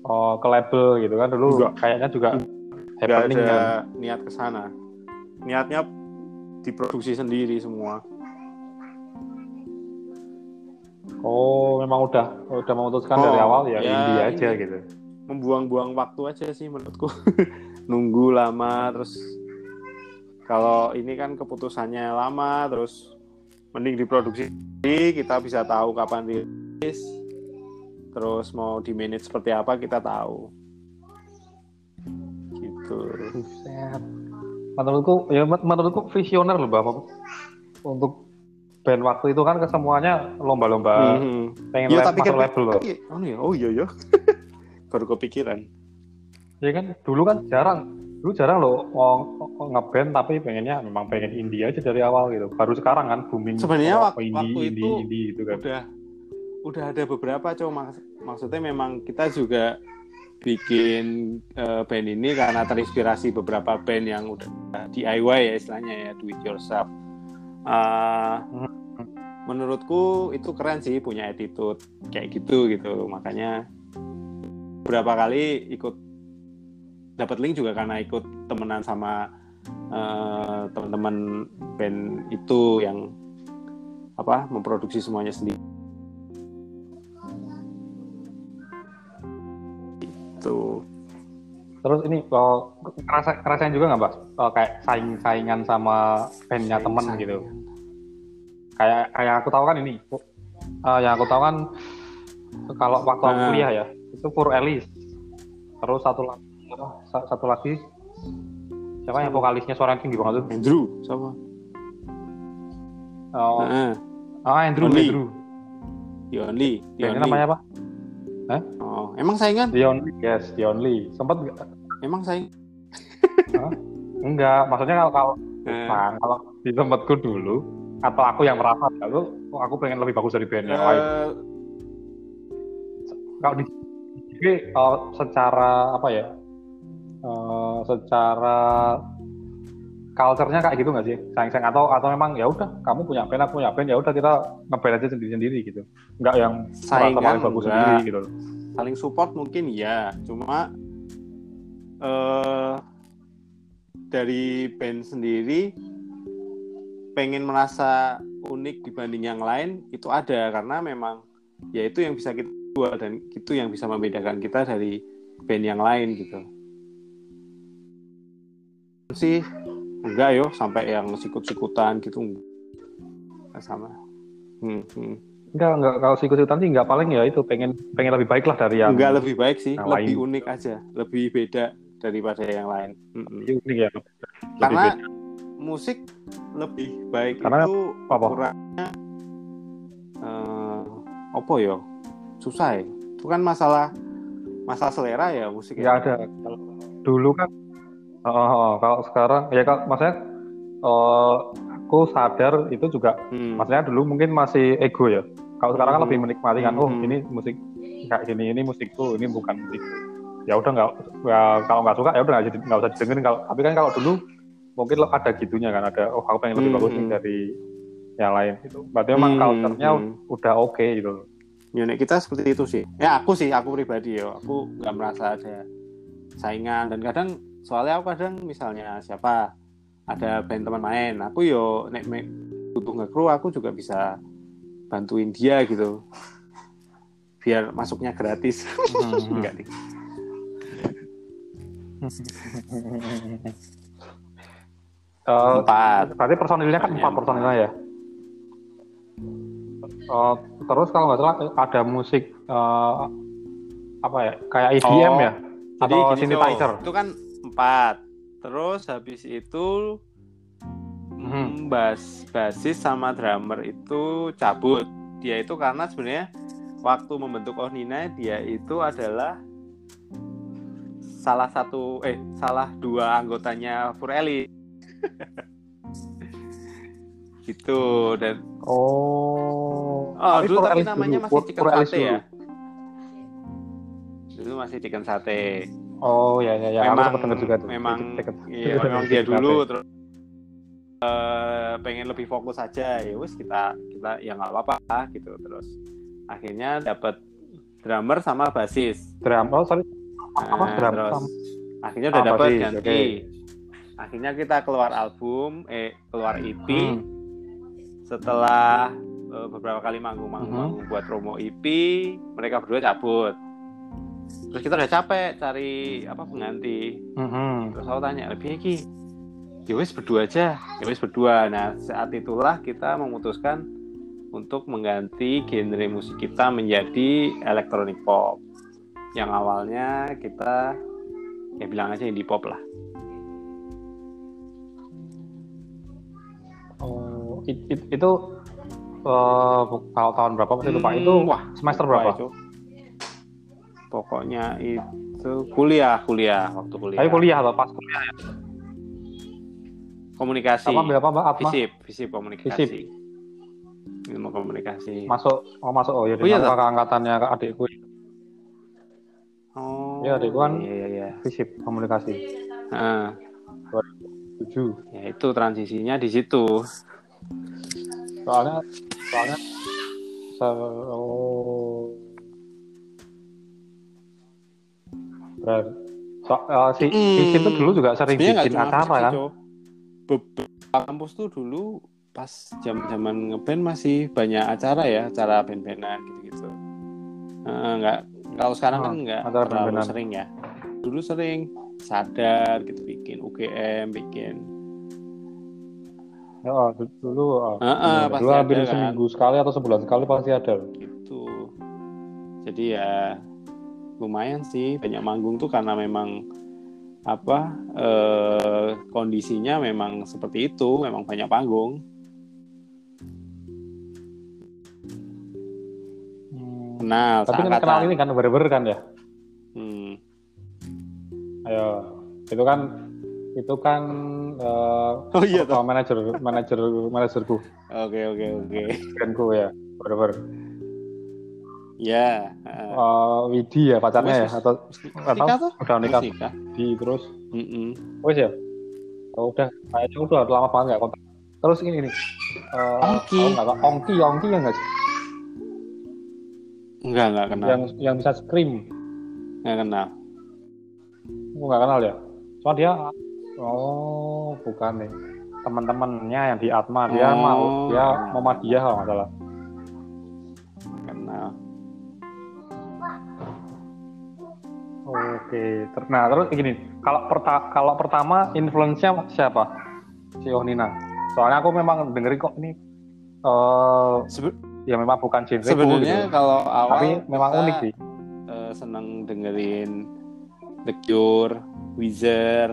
S1: oh, ke label gitu kan dulu
S2: Enggak.
S1: kayaknya juga
S2: ada
S1: kan.
S2: niat ke sana. Niatnya diproduksi sendiri semua.
S1: Oh, memang udah udah memutuskan
S2: Oh,
S1: dari awal ya,
S2: ya,
S1: indie aja gitu.
S2: Membuang-buang waktu aja sih menurutku. Nunggu lama terus kalau ini kan keputusannya lama terus mending diproduksi kita bisa tahu kapan rilis terus mau di manage seperti apa kita tahu gitu
S1: Buset. Menurutku ya men- menurutku visioner loh Bapak. Untuk band waktu itu kan kesemuanya lomba-lomba
S2: Mhm.
S1: pengen
S2: Ya,
S1: lab-
S2: tapi
S1: masuk
S2: kan-
S1: label loh.
S2: oh iya oh iya ya baru kepikiran
S1: Ya kan dulu kan jarang dulu jarang loh oh, oh, ngeband tapi pengennya memang pengen indie aja dari awal gitu. Baru sekarang kan booming.
S2: Sebenarnya
S1: oh,
S2: wak-
S1: indie,
S2: waktu
S1: indie,
S2: itu
S1: indie gitu kan.
S2: udah udah ada beberapa cuma maks- maksudnya memang kita juga bikin eh, band ini karena terinspirasi beberapa band yang udah DIY ya istilahnya ya do it yourself Ah, menurutku itu keren sih punya attitude kayak gitu gitu makanya beberapa kali ikut dapat link juga karena ikut temenan sama eh, teman-teman band itu yang apa memproduksi semuanya sendiri itu
S1: Terus ini oh, kerasa kerasain juga nggak mbak? Oh, kayak saing saingan sama bandnya temen gitu. Kayak kayak aku tahu kan ini. eh, yang aku tahu kan kalau waktu aku
S2: Nah.
S1: kuliah ya itu Pur Elis. Terus satu lagi satu lagi siapa yang vokalisnya suara tinggi banget tuh?
S2: Andrew sama
S1: Oh,
S2: Heeh.
S1: ah, Andrew,
S2: Only.
S1: Andrew.
S2: The Only The Only.
S1: namanya apa?
S2: oh emang saingan
S1: The Only. Yes, The Only. Sempat
S2: emang saing
S1: enggak? Maksudnya kalau kalau
S2: Eh,
S1: Nah, kalau di tempatku dulu atau aku yang merasa aku oh, aku pengen lebih bagus dari band yang lain.
S2: eh,
S1: Kalau di eh, secara apa ya? Eh, secara culture-nya kayak gitu nggak sih? Sayang-sayang atau atau memang ya udah kamu punya band aku punya band ya udah kita ngeband aja sendiri-sendiri gitu. Enggak yang
S2: saingan
S1: paling bagus
S2: enggak.
S1: sendiri gitu.
S2: saling support mungkin ya cuma eh dari band sendiri pengen merasa unik dibanding yang lain itu ada karena memang ya itu yang bisa kita jual dan itu yang bisa membedakan kita dari band yang lain gitu sih enggak yo sampai yang sikut-sikutan gitu enggak sama hmm, hmm.
S1: Enggak, enggak kalau sikut-sikutan sih enggak paling ya itu pengen pengen lebih baik lah dari yang
S2: enggak lebih baik sih lebih
S1: lain.
S2: unik aja lebih beda daripada yang lain Mm-mm.
S1: unik ya. Lebih
S2: karena
S1: beda.
S2: musik lebih baik
S1: Karena
S2: itu
S1: apa?
S2: kurangnya eh apa ya susah ya itu kan masalah masalah selera ya musik
S1: ya ada Kalau dulu kan oh, oh, kalau sekarang ya kalau maksudnya eh, aku sadar itu juga
S2: Hmm.
S1: maksudnya dulu mungkin masih ego ya kalau sekarang kan
S2: Mhm.
S1: lebih menikmati kan oh
S2: Mhm.
S1: ini musik kayak gini ini musikku ini bukan musik ya udah nggak ya, kalau nggak suka ya udah nggak usah didengerin kalau tapi kan kalau dulu mungkin lo- ada gitunya kan ada oh aku pengen lebih
S2: Mhm.
S1: bagus nih dari yang lain gitu berarti memang
S2: Hmm,
S1: culture-nya
S2: hmm.
S1: udah oke gitu
S2: Ya, nek kita seperti itu sih. Ya aku sih, aku pribadi ya, aku nggak merasa ada saingan dan kadang soalnya aku kadang misalnya siapa ada band teman main, aku yo nek me- butuh nge-crew aku juga bisa bantuin dia gitu. Biar masuknya gratis. Enggak nih.
S1: Eh,
S2: Empat.
S1: berarti personilnya kan empat personilnya ya Eh, terus kalau nggak salah ada musik eh, apa ya kayak EDM
S2: Oh,
S1: ya
S2: Jadi
S1: atau
S2: gini,
S1: synthesizer
S2: itu kan empat. Terus habis itu
S1: Mhm.
S2: mm, bass basis sama drummer itu cabut. Dia itu karena sebenarnya waktu membentuk Ohnina dia itu adalah salah satu eh salah dua anggotanya Fureli. gitu dan
S1: Oh.
S2: oh
S1: Tapi
S2: dulu tapi namanya masih chicken sate ya
S1: dulu.
S2: dulu masih chicken sate
S1: Oh ya ya ya. Aku
S2: memang
S1: sempat dengar juga tuh.
S2: memang
S1: Tiket-
S2: iya, memang dia dulu terus eh, pengen lebih fokus aja ya wes kita kita ya nggak apa-apa gitu terus akhirnya dapat drummer sama basis
S1: Drum. Oh sorry. Apa
S2: Nah,
S1: drum?
S2: terus akhirnya udah
S1: Ah,
S2: dapat ganti
S1: oke.
S2: akhirnya kita keluar album eh keluar EP
S1: Hmm.
S2: setelah eh, beberapa kali manggung-manggung
S1: Mhm.
S2: buat promo EP mereka berdua cabut terus kita udah capek cari apa pengganti.
S1: Mhm.
S2: terus aku tanya lebih ki ya berdua aja ya berdua. Nah saat itulah kita memutuskan untuk mengganti genre musik kita menjadi electronic pop. Yang awalnya kita ya bilang aja indie pop lah.
S1: Oh, it- it- itu kalau tahun berapa lupa itu
S2: Hmm, wah
S1: semester berapa?
S2: itu pokoknya itu kuliah kuliah waktu kuliah
S1: Tapi kuliah atau pas kuliah ya?
S2: komunikasi
S1: Apa ambil apa Mbak? Atma?
S2: visip visip komunikasi
S1: Visip.
S2: ilmu komunikasi
S1: Masuk oh masuk oh ya
S2: Oh, iya,
S1: kakak angkatannya ke adikku
S2: oh
S1: Iya, adikku kan-
S2: iya iya iya
S1: fisip komunikasi.
S2: Nah,
S1: Tujuh.
S2: ya itu transisinya di situ
S1: Soalnya soalnya se- Berat. So, eh, si
S2: Mm.
S1: Fisip itu dulu juga sering bikin acara kan?
S2: Beberapa kampus tuh dulu pas jam zaman ngeband masih banyak acara ya acara band-bandan gitu-gitu Eh, nggak kalau sekarang kan
S1: Oh,
S2: nggak
S1: acara
S2: terlalu
S1: band-bandan.
S2: sering ya dulu sering sadar gitu bikin UGM bikin
S1: Ya, oh, du- dulu bener.
S2: pasti
S1: dulu hampir
S2: kan?
S1: seminggu sekali atau sebulan sekali pasti ada.
S2: gitu jadi ya lumayan sih. Banyak manggung tuh karena memang apa eh, kondisinya memang seperti itu. Memang banyak panggung.
S1: Hmm.
S2: kenal
S1: Tapi kan kenal ini kan bener-bener kan ya.
S2: Hmm.
S1: Ayo, itu kan itu kan eh,
S2: oh iya
S1: manajer manajer manajerku.
S2: Oke oke oke.
S1: Bandku ya bener-bener
S2: ya eh,
S1: Eh, Widi ya pacarnya ya? Atau atau udah nikah
S2: nikah.
S1: Di terus?
S2: Mm-mm.
S1: wes ya? Oh, udah. Kayaknya udah lama banget nggak kontak. Terus ini nih eh,
S2: Ongki.
S1: Kak? Ongki Ongki yang nggak sih?
S2: enggak enggak kenal.
S1: Yang yang bisa scream.
S2: Enggak kenal.
S1: Aku nggak kenal ya? Cuma dia oh bukan nih. Teman-temannya yang di Atma dia
S2: Oh.
S1: mau dia Muhammadiyah kalau nggak salah.
S2: Kenal
S1: Oke, nah terus gini, kalau perta kalau pertama influence-nya siapa? Si Onina. Soalnya aku memang dengerin kok ini eh
S2: Sebe-
S1: ya memang bukan genre
S2: sebenarnya
S1: gitu.
S2: kalau awal
S1: Tapi memang unik sih.
S2: eh, seneng dengerin The Cure, Weezer,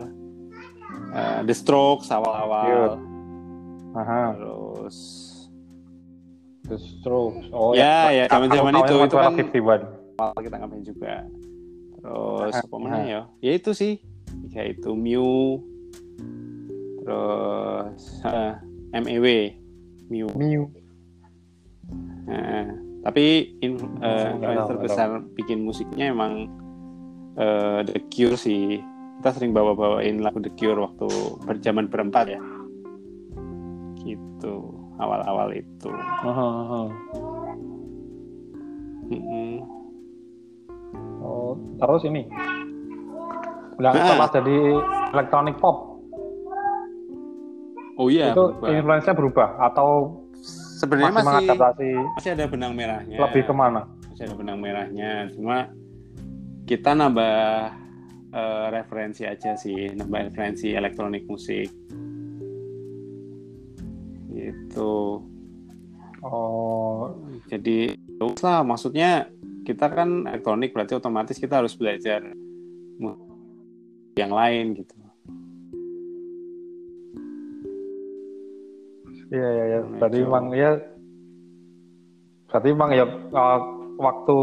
S2: eh, The Strokes awal-awal,
S1: Aha,
S2: terus
S1: The Strokes. Oh
S2: ya ya zaman-zaman itu itu kan
S1: 51.
S2: awal kita ngapain juga. Terus
S1: Ah,
S2: apa mana ya? Ya itu sih, ya itu Mew, terus eh, MEW, Mew.
S1: Mew.
S2: Nah, tapi in,
S1: Oh, nggak
S2: influence
S1: tahu, nggak
S2: terbesar bikin musiknya emang eh, The Cure sih. Kita sering bawa-bawain lagu The Cure waktu berjaman berempat ya. Gitu, awal-awal itu.
S1: Aha, aha.
S2: Mm-mm.
S1: Oh, terus ini. Yang
S2: Ah.
S1: setelah jadi electronic pop
S2: Oh iya,
S1: itu
S2: berubah.
S1: influence-nya berubah atau
S2: sebenarnya
S1: masih,
S2: masih
S1: mengadaptasi
S2: masih ada benang merahnya.
S1: lebih ke mana?
S2: masih ada benang merahnya. Cuma kita nambah eh, referensi aja sih, nambah referensi elektronik musik. Gitu.
S1: Oh,
S2: Jadi lah maksudnya kita kan elektronik berarti otomatis kita harus belajar yang lain gitu.
S1: Iya iya iya.
S2: Nah,
S1: Berarti
S2: itu.
S1: memang ya berarti memang ya uh, waktu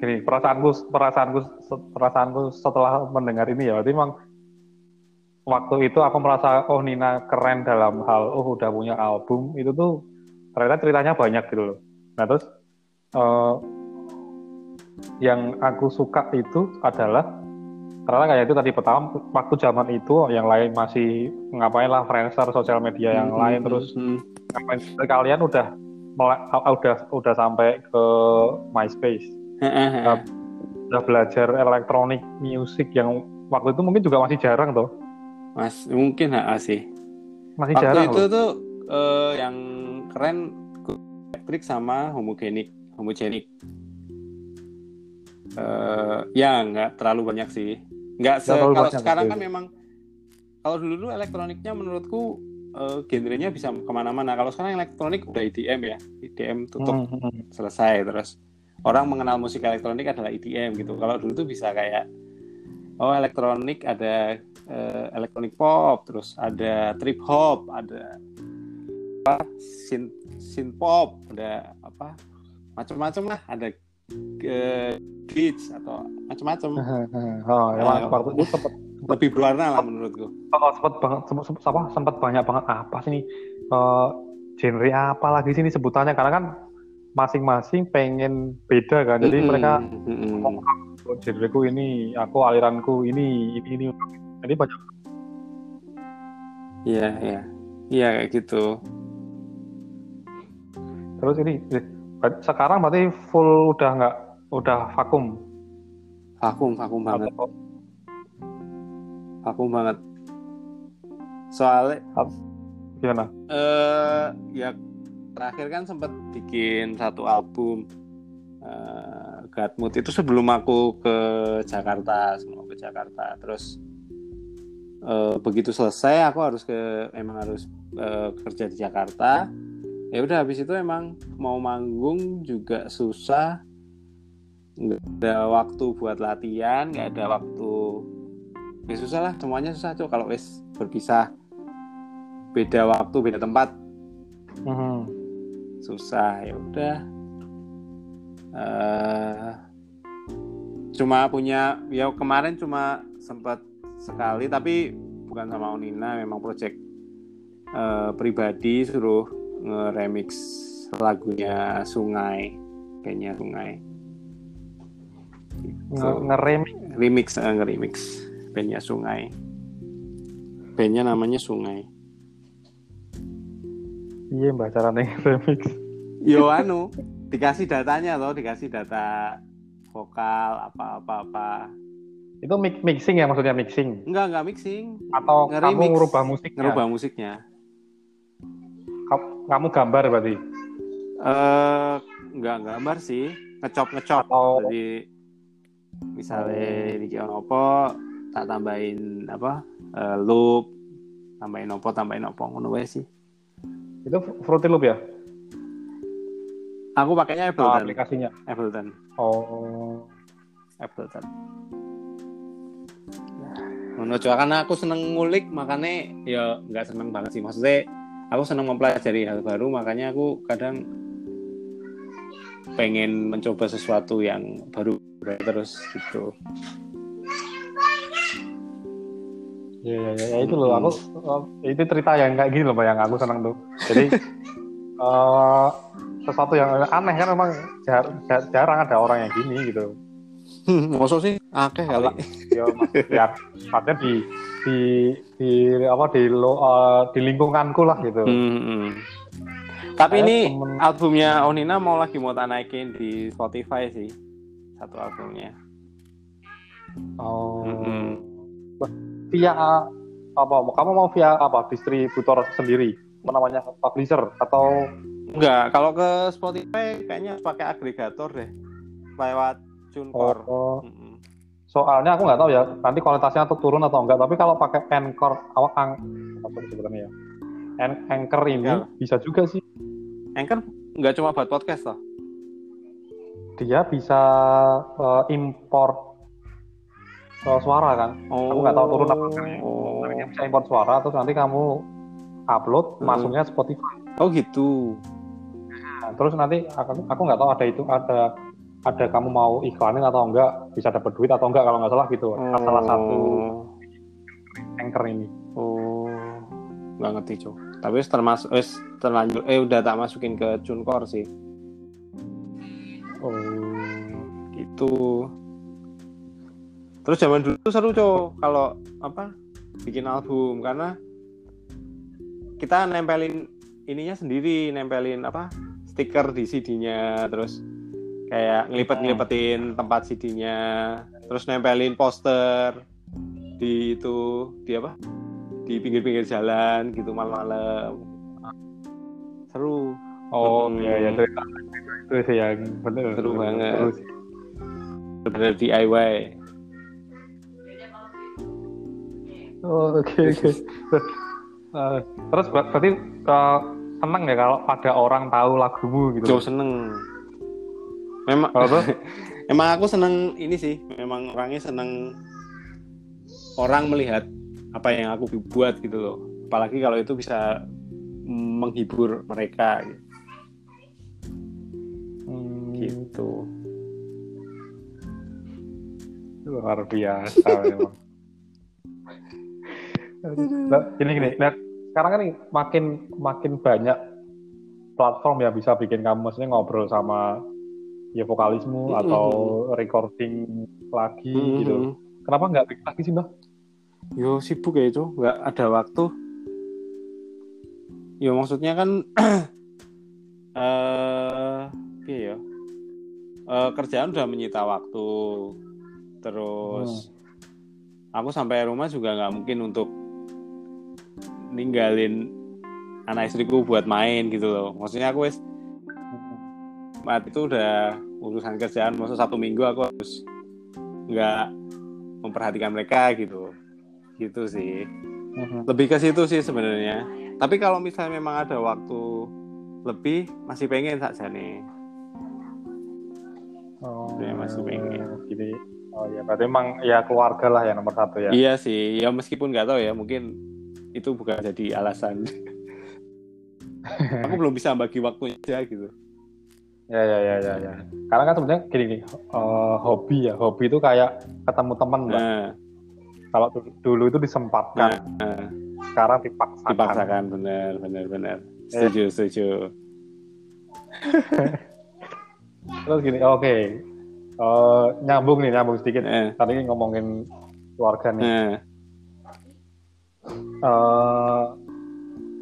S1: gini perasaanku perasaanku perasaanku setelah mendengar ini ya berarti memang waktu itu aku merasa oh Nina keren dalam hal oh udah punya album itu tuh ternyata ceritanya banyak gitu loh. Nah terus uh, yang aku suka itu adalah karena kayak itu tadi pertama waktu zaman itu yang lain masih ngapain lah Friendster sosial media yang
S2: Hmm,
S1: lain
S2: hmm,
S1: terus
S2: hmm.
S1: ngapain kalian udah udah udah sampai ke MySpace
S2: Heeh,
S1: udah belajar elektronik music yang waktu itu mungkin juga masih jarang tuh
S2: Mas mungkin ha sih.
S1: masih
S2: Waktu
S1: jarang
S2: itu
S1: loh.
S2: tuh eh, yang keren elektrik sama homogenik, homogenik. Eh, ya nggak terlalu banyak sih. Nggak se kalau
S1: banyak,
S2: sekarang kan memang kalau dulu dulu elektroniknya menurutku eh, genrenya bisa ke mana-mana. Kalau sekarang elektronik udah EDM ya, EDM tutup
S1: Hmm, hmm, hmm.
S2: selesai terus orang mengenal musik elektronik adalah EDM gitu. Kalau dulu tuh bisa kayak oh elektronik ada eh, elektronik pop, terus ada trip hop, ada apa synth synth pop, ada apa macam-macam lah, ada eh, beats atau macam-macam.
S1: oh, emang
S2: Eh,
S1: waktu itu sempet
S2: Lebih berwarna lah menurutku.
S1: oh, sempet banget sempet, sempet, apa, sempet banyak banget apa sih nih eh, genre apa lagi sih ini sebutannya karena kan masing-masing pengen beda kan jadi
S2: Mm-mm,
S1: mereka
S2: mm-mm.
S1: ngomong oh, genreku ini aku aliranku ini ini ini jadi banyak
S2: Iya, iya. Iya kayak gitu.
S1: terus ini sekarang berarti full udah nggak udah vakum?
S2: Vakum, vakum banget,
S1: atau
S2: vakum banget. Soalnya
S1: gimana?
S2: Eh ya terakhir kan sempat bikin satu album eh God Mood itu sebelum aku ke Jakarta sebelum ke Jakarta. Terus eh, begitu selesai aku harus ke emang harus eh, kerja di Jakarta ya udah habis itu emang mau manggung juga susah. Nggak ada waktu buat latihan nggak ada waktu. Ya susah lah semuanya susah tuh kalau wes berpisah beda waktu beda tempat.
S1: Mhm.
S2: susah ya udah. Eh, cuma punya ya kemarin cuma sempat sekali tapi bukan sama Onina memang project eh, pribadi suruh nge-remix lagunya Sungai kayaknya Sungai.
S1: Nge-
S2: Gitu.
S1: ngeremix?
S2: Remix eh, nge-remix bandnya Sungai. Bandnya namanya Sungai.
S1: Iya mbak caranya remix.
S2: Yo anu dikasih datanya loh, dikasih data vokal apa apa apa.
S1: itu mix mixing ya maksudnya mixing?
S2: Enggak enggak mixing,
S1: atau kamu ngerubah musiknya?
S2: Ngerubah musiknya.
S1: Kamu, gambar berarti
S2: Eh enggak gambar sih, ngecop ngecop.
S1: atau
S2: Jadi misalnya di apa tak tambahin apa eh, loop, tambahin opo, tambahin opo ngono wae sih.
S1: itu Fruity Loop ya
S2: Aku pakainya
S1: Oh,
S2: Ableton.
S1: aplikasinya
S2: Ableton.
S1: oh
S2: Ableton. Ngono Cok. karena aku seneng ngulik makanya ya nggak seneng banget sih maksudnya aku seneng mempelajari hal baru makanya aku kadang pengen mencoba sesuatu yang baru terus gitu.
S1: ya ya ya, itu loh aku oh, itu cerita yang kayak gini loh yang aku senang tuh jadi eh, sesuatu yang aneh kan memang jar- jar- jarang ada orang yang gini gitu
S2: Maksud sih akeh kali.
S1: ya, ya artinya di di di apa di lo, eh, di lingkunganku lah gitu
S2: Hmm, hmm. Tapi
S1: Saya
S2: ini
S1: temen-
S2: albumnya Onina mau lagi mau tak naikin di Spotify sih satu albumnya.
S1: oh
S2: Mm-mm.
S1: via apa kamu mau via apa distributor sendiri apa namanya publisher atau
S2: Enggak, kalau ke Spotify kayaknya pakai agregator deh. Lewat TuneCore.
S1: oh,
S2: Mm-mm.
S1: Soalnya aku nggak tahu ya nanti kualitasnya tuh turun atau enggak tapi kalau pakai Anchor awak ang apa sebutannya ya An- Anchor ini
S2: Ya.
S1: bisa juga sih
S2: Anchor nggak cuma buat podcast toh.
S1: dia bisa eh, import eh, suara kan
S2: Oh.
S1: Aku nggak tahu turun apa enggak ya.
S2: Oh.
S1: Tapi dia bisa import suara terus nanti kamu upload
S2: Hmm.
S1: masuknya Spotify
S2: Oh gitu.
S1: Nah, terus nanti aku aku nggak tahu ada itu ada ada kamu mau iklanin atau enggak bisa dapat duit atau enggak kalau nggak salah gitu salah satu
S2: Oh.
S1: anchor ini.
S2: Oh, nggak ngerti cok. Tapi wis termasuk wis terlanjur eh udah tak masukin ke Cunkor sih.
S1: Oh,
S2: Gitu. Terus zaman dulu tuh seru cok kalau apa bikin album karena kita nempelin ininya sendiri, nempelin apa stiker di CD-nya, terus kayak ngelipet-ngelipetin tempat CD-nya, terus nempelin poster di itu di apa di pinggir-pinggir jalan gitu malam-malam seru
S1: oh
S2: Hmm.
S1: iya ya cerita itu sih yang bener.
S2: Seru banget.
S1: Seru sih.
S2: bener DIY
S1: Oh, oke oke. Eh, terus ber- berarti eh, seneng ya kalau ada orang tahu lagumu gitu.
S2: jauh seneng memang
S1: Apa?
S2: emang aku seneng ini sih memang orangnya seneng orang melihat apa yang aku buat gitu loh apalagi kalau itu bisa menghibur mereka gitu,
S1: Hmm,
S2: gitu.
S1: luar biasa memang. Nah, gini gini, nah, sekarang kan makin makin banyak platform yang bisa bikin kamu maksudnya ngobrol sama ya vokalismu
S2: Mhm.
S1: atau recording lagi
S2: Mhm.
S1: gitu. Kenapa nggak bikin lagi sih mbak?
S2: yo sibuk ya itu nggak ada waktu yo maksudnya kan eh iya ya Eh, kerjaan udah menyita waktu terus aku sampai rumah juga nggak mungkin untuk ninggalin anak istriku buat main gitu loh maksudnya aku wes saat itu udah urusan kerjaan maksud satu minggu aku harus nggak memperhatikan mereka gitu. Gitu sih.
S1: Mhm.
S2: lebih ke situ sih sebenarnya. Tapi kalau misalnya memang ada waktu lebih masih pengen saja nih.
S1: Oh,
S2: Ya, masih pengen.
S1: Jadi, oh ya berarti emang ya keluarga lah yang nomor satu ya.
S2: iya sih. Ya meskipun nggak tahu ya mungkin itu bukan jadi alasan. Aku belum bisa bagi waktunya aja gitu
S1: Ya ya ya ya ya. Karena kan sebenarnya gini nih, eh, hobi ya, hobi itu kayak ketemu teman, Mbak.
S2: nah,
S1: Kalau dulu, dulu itu disempatkan,
S2: nah
S1: sekarang dipaksakan.
S2: dipaksakan benar benar benar setuju setuju
S1: Terus gini, oke. Eh, nyambung nih, nyambung sedikit.
S2: Eh.
S1: Tadi ngomongin keluarga nih.
S2: nah
S1: Eh,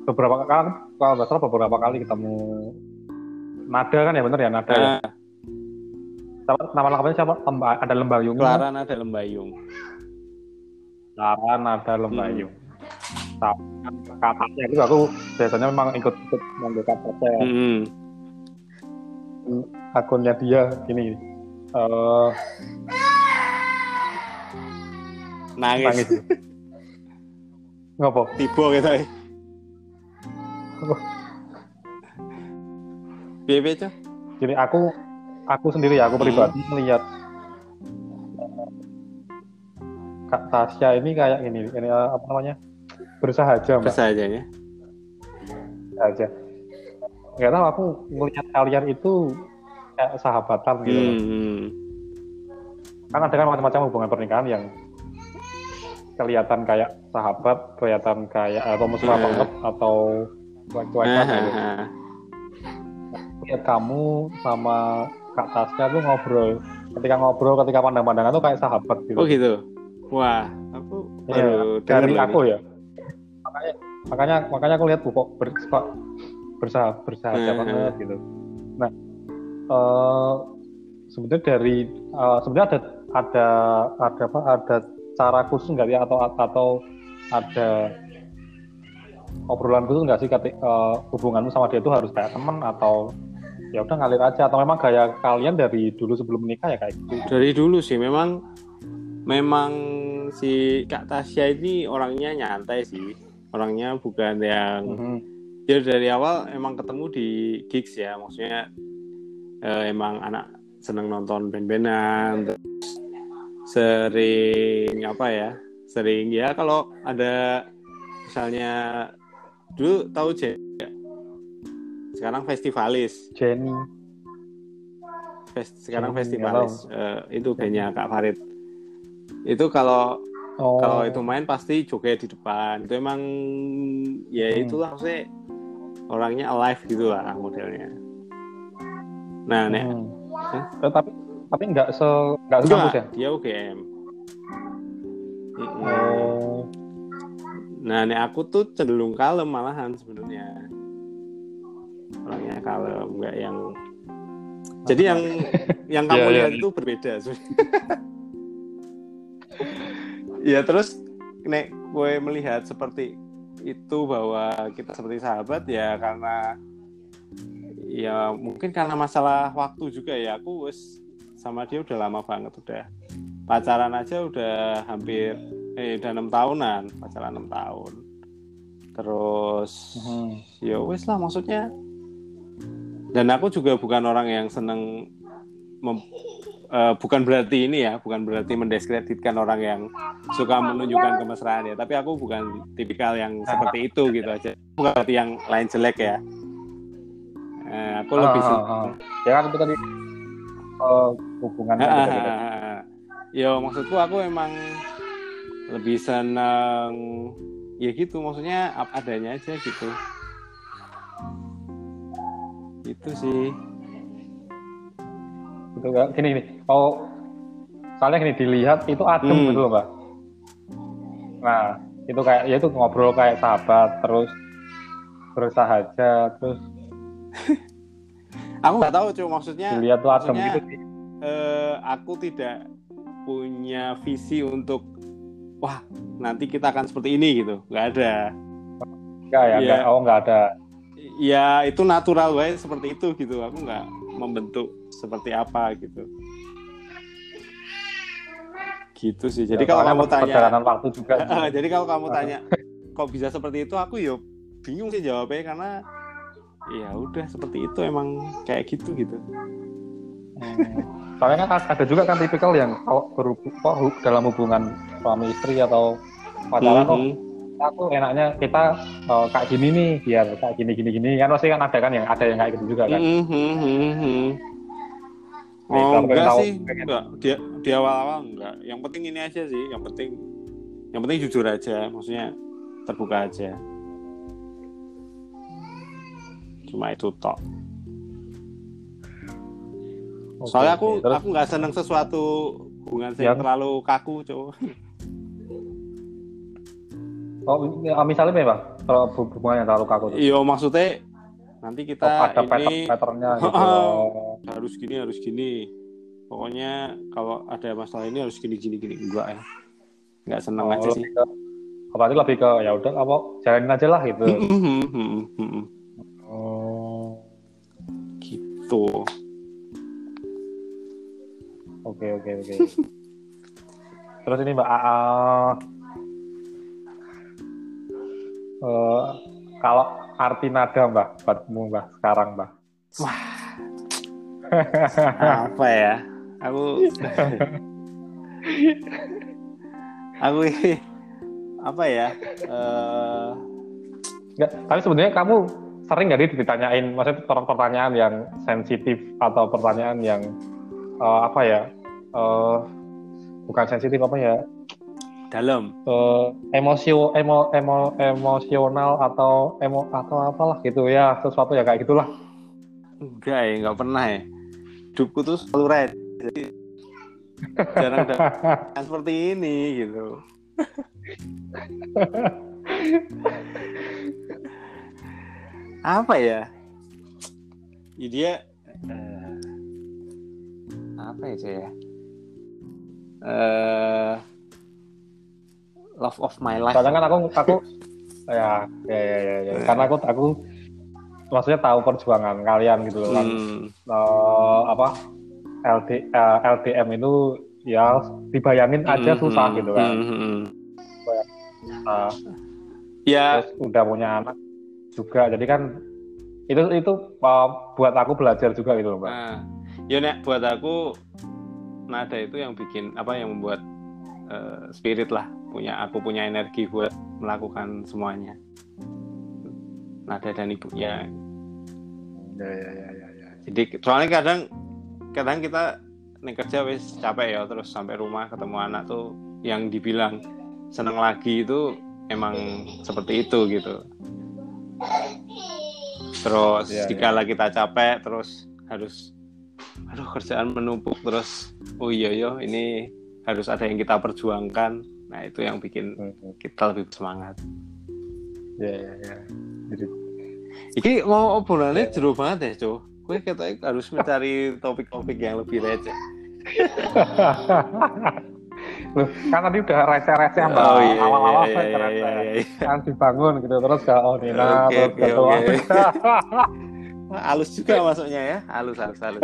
S1: beberapa kali, kalau nggak salah beberapa kali ketemu Nada kan ya bener ya Nada ya.
S2: nah
S1: Siapa- Nama lengkapnya siapa? Lemba, ada Lembayung.
S2: Kelaran ada lembayung
S1: Clara Nada Lembayung.
S2: Hmm.
S1: Sama katanya itu aku biasanya memang ikut-ikut ngambil katanya.
S2: Hmm.
S1: akunnya dia gini eh
S2: nangis,
S1: nangis ngopo
S2: tiba gitu ya piye Cok?
S1: jadi aku aku sendiri ya aku
S2: Hmm.
S1: pribadi melihat eh, Kak Tasya ini kayak ini ini eh, apa namanya bersahaja mbak
S2: Bisa aja ya
S1: aja nggak tahu aku melihat kalian itu kayak sahabatan gitu loh.
S2: Hmm.
S1: kan ada kan macam-macam hubungan pernikahan yang kelihatan kayak sahabat kelihatan kayak atau mesra
S2: Eh.
S1: banget atau cuek-cuekan gitu.
S2: Ah,
S1: lihat kamu sama Kak Tasya tuh ngobrol. Ketika ngobrol ketika pandang-pandangan tuh kayak sahabat gitu.
S2: Oh gitu. Wah, aku
S1: Iya,
S2: baru
S1: dari
S2: denger
S1: aku
S2: loh
S1: ya. Makanya makanya makanya aku lihat kok ber, kok bersahabat bersahabat banget gitu. Nah eh sebenarnya dari eh, sebenarnya ada ada ada apa ada cara khusus nggak ya atau atau ada obrolan khusus nggak sih? Ketika eh, hubunganmu sama dia itu harus kayak teman atau ya udah ngalir aja atau memang gaya kalian dari dulu sebelum menikah ya kayak gitu.
S2: Dari dulu sih memang memang si Kak Tasya ini orangnya nyantai sih. Orangnya bukan yang
S1: Mhm.
S2: dia dari awal emang ketemu di gigs ya, maksudnya eh, emang anak seneng nonton band-bandan sering apa ya? Sering ya kalau ada misalnya dulu tahu J sekarang festivalis
S1: Jenny
S2: Fest- sekarang
S1: Hmm,
S2: festivalis Eh, itu bandnya Kak Farid itu kalau
S1: Oh.
S2: Kalau itu main pasti joget di depan. Itu emang ya
S1: Hmm.
S2: itulah maksudnya orangnya alive gitu lah modelnya. Nah, nek
S1: Hmm.
S2: Hah?
S1: Eh, tapi tapi nggak se nggak
S2: enggak,
S1: sekampus ya?
S2: dia UGM.
S1: Oh.
S2: Nah, nek aku tuh cenderung kalem malahan sebenarnya. Orangnya kalem, enggak yang jadi yang yang kamu
S1: Iya, iya.
S2: lihat itu berbeda ya terus nek gue melihat seperti itu bahwa kita seperti sahabat ya karena ya mungkin karena masalah waktu juga ya aku wes sama dia udah lama banget udah pacaran aja udah hampir eh udah enam tahunan pacaran enam tahun terus
S1: Hmm.
S2: ya wes lah maksudnya dan aku juga bukan orang yang seneng mem- eh, bukan berarti ini ya bukan berarti mendiskreditkan orang yang suka menunjukkan kemesraan ya tapi aku bukan tipikal yang seperti itu gitu aja bukan berarti yang lain jelek ya Eh, aku lebih
S1: Ah,
S2: sen-
S1: ah, ah. Ya kan itu tadi hubungan
S2: ah,
S1: beda-beda.
S2: ah, ah. Yo maksudku aku emang lebih seneng ya gitu maksudnya apa adanya aja gitu itu sih.
S1: Gitu kan gini gini. Kalau soalnya gini dilihat itu adem
S2: Hmm.
S1: gitu loh mbak nah itu kayak ya itu ngobrol kayak sahabat terus bersahaja terus
S2: aku nggak tahu cuma maksudnya
S1: dilihat tuh adem
S2: maksudnya-
S1: gitu sih.
S2: eh, aku tidak punya visi untuk wah nanti kita akan seperti ini gitu. Nggak ada.
S1: Enggak ya
S2: Iya.
S1: enggak oh enggak ada
S2: ya itu natural wae seperti itu gitu. Aku nggak membentuk seperti apa gitu. Gitu sih. Jadi
S1: Ya,
S2: kalau kamu tanya
S1: perjalanan waktu juga
S2: jadi kalau kamu tanya kok bisa seperti itu? Aku yo bingung sih jawabnya karena ya udah seperti itu emang kayak gitu gitu.
S1: Hmm. soalnya kan ada juga kan tipikal yang kalau berhubung dalam hubungan suami istri atau pacaran kok
S2: Mhm.
S1: Aku enaknya kita eh, kayak gini nih biar kayak gini gini gini kan pasti kan ada kan yang ada yang kayak gitu juga kan
S2: Mhm, mhm, mhm.
S1: Nah, itu
S2: Oh
S1: aku pengen
S2: enggak
S1: tahu.
S2: sih, enggak. Di, di awal-awal enggak. Yang penting ini aja sih, yang penting yang penting jujur aja, maksudnya terbuka aja. Cuma itu tok. Soalnya aku.
S1: Terus,
S2: aku nggak seneng sesuatu hubungan
S1: Ya.
S2: yang terlalu kaku, cowok.
S1: oh, ya, misalnya apa ya kalau hu- hubungan yang terlalu kaku tuh
S2: Iya, maksudnya nanti kita
S1: Oh, ada
S2: ini
S1: patternnya gitu
S2: Oh. harus gini, harus gini. Pokoknya kalau ada masalah ini harus gini, gini, gini. Enggak ya. Enggak seneng
S1: Oh,
S2: aja sih.
S1: ke berarti lebih ke ya udah apa jalanin aja lah gitu oh
S2: gitu.
S1: oke oke oke terus ini mbak Aa eh, kalau arti nada mbak buatmu mbak sekarang mbak
S2: apa ya? Aku aku apa ya? Eh.
S1: Nggak, tapi sebenarnya kamu sering nggak sih ditanyain? Maksudnya per- pertanyaan yang sensitif atau pertanyaan yang eh, apa ya? Eh, bukan sensitif apa ya
S2: dalam.
S1: Eh, emosio emo, emo, emosional atau emo atau apalah gitu ya sesuatu ya kayak gitulah.
S2: Enggak ya enggak pernah ya. Hidupku tuh selalu red. Jadi jarang ada seperti ini gitu. Apa ya? Ya dia eh, apa ya saya eh love of my life.
S1: Soalnya kan aku aku ya ya ya ya, ya. karena aku aku maksudnya tahu perjuangan kalian gitu loh kan.
S2: Hmm.
S1: Eh, apa LD, eh, LDM itu ya dibayangin aja
S2: Hmm,
S1: susah
S2: hmm,
S1: gitu kan.
S2: hmm.
S1: Nah,
S2: ya.
S1: Terus udah punya anak juga jadi kan itu itu uh, buat aku belajar juga gitu loh mbak.
S2: Nah, ya nek buat aku nada itu yang bikin apa yang membuat eh, spirit lah punya aku punya energi buat melakukan semuanya. Nada dan ibu ya.
S1: ya ya ya ya, ya.
S2: Jadi soalnya kadang kadang kita nek kerja wis capek ya terus sampai rumah ketemu anak tuh yang dibilang seneng lagi itu emang seperti itu gitu terus
S1: Iya,
S2: dikala kita capek terus harus aduh kerjaan menumpuk terus oh iya yo ini harus ada yang kita perjuangkan nah itu yang bikin
S1: Hmm.
S2: kita lebih semangat
S1: Ya, ya, ya. Jadi,
S2: Iki mau obrolannya
S1: Iya.
S2: jeru banget ya, Cuk. Gue katanya harus mencari topik-topik yang lebih receh.
S1: Loh, kan tadi udah receh-receh mbak
S2: Oh, iya,
S1: awal-awal
S2: iya,
S1: kan
S2: iya, iya, iya.
S1: kan dibangun gitu terus ke Onina
S2: Oke,
S1: terus
S2: oke,
S1: ke.
S2: Wah, halus juga masuknya ya, halus, halus, halus.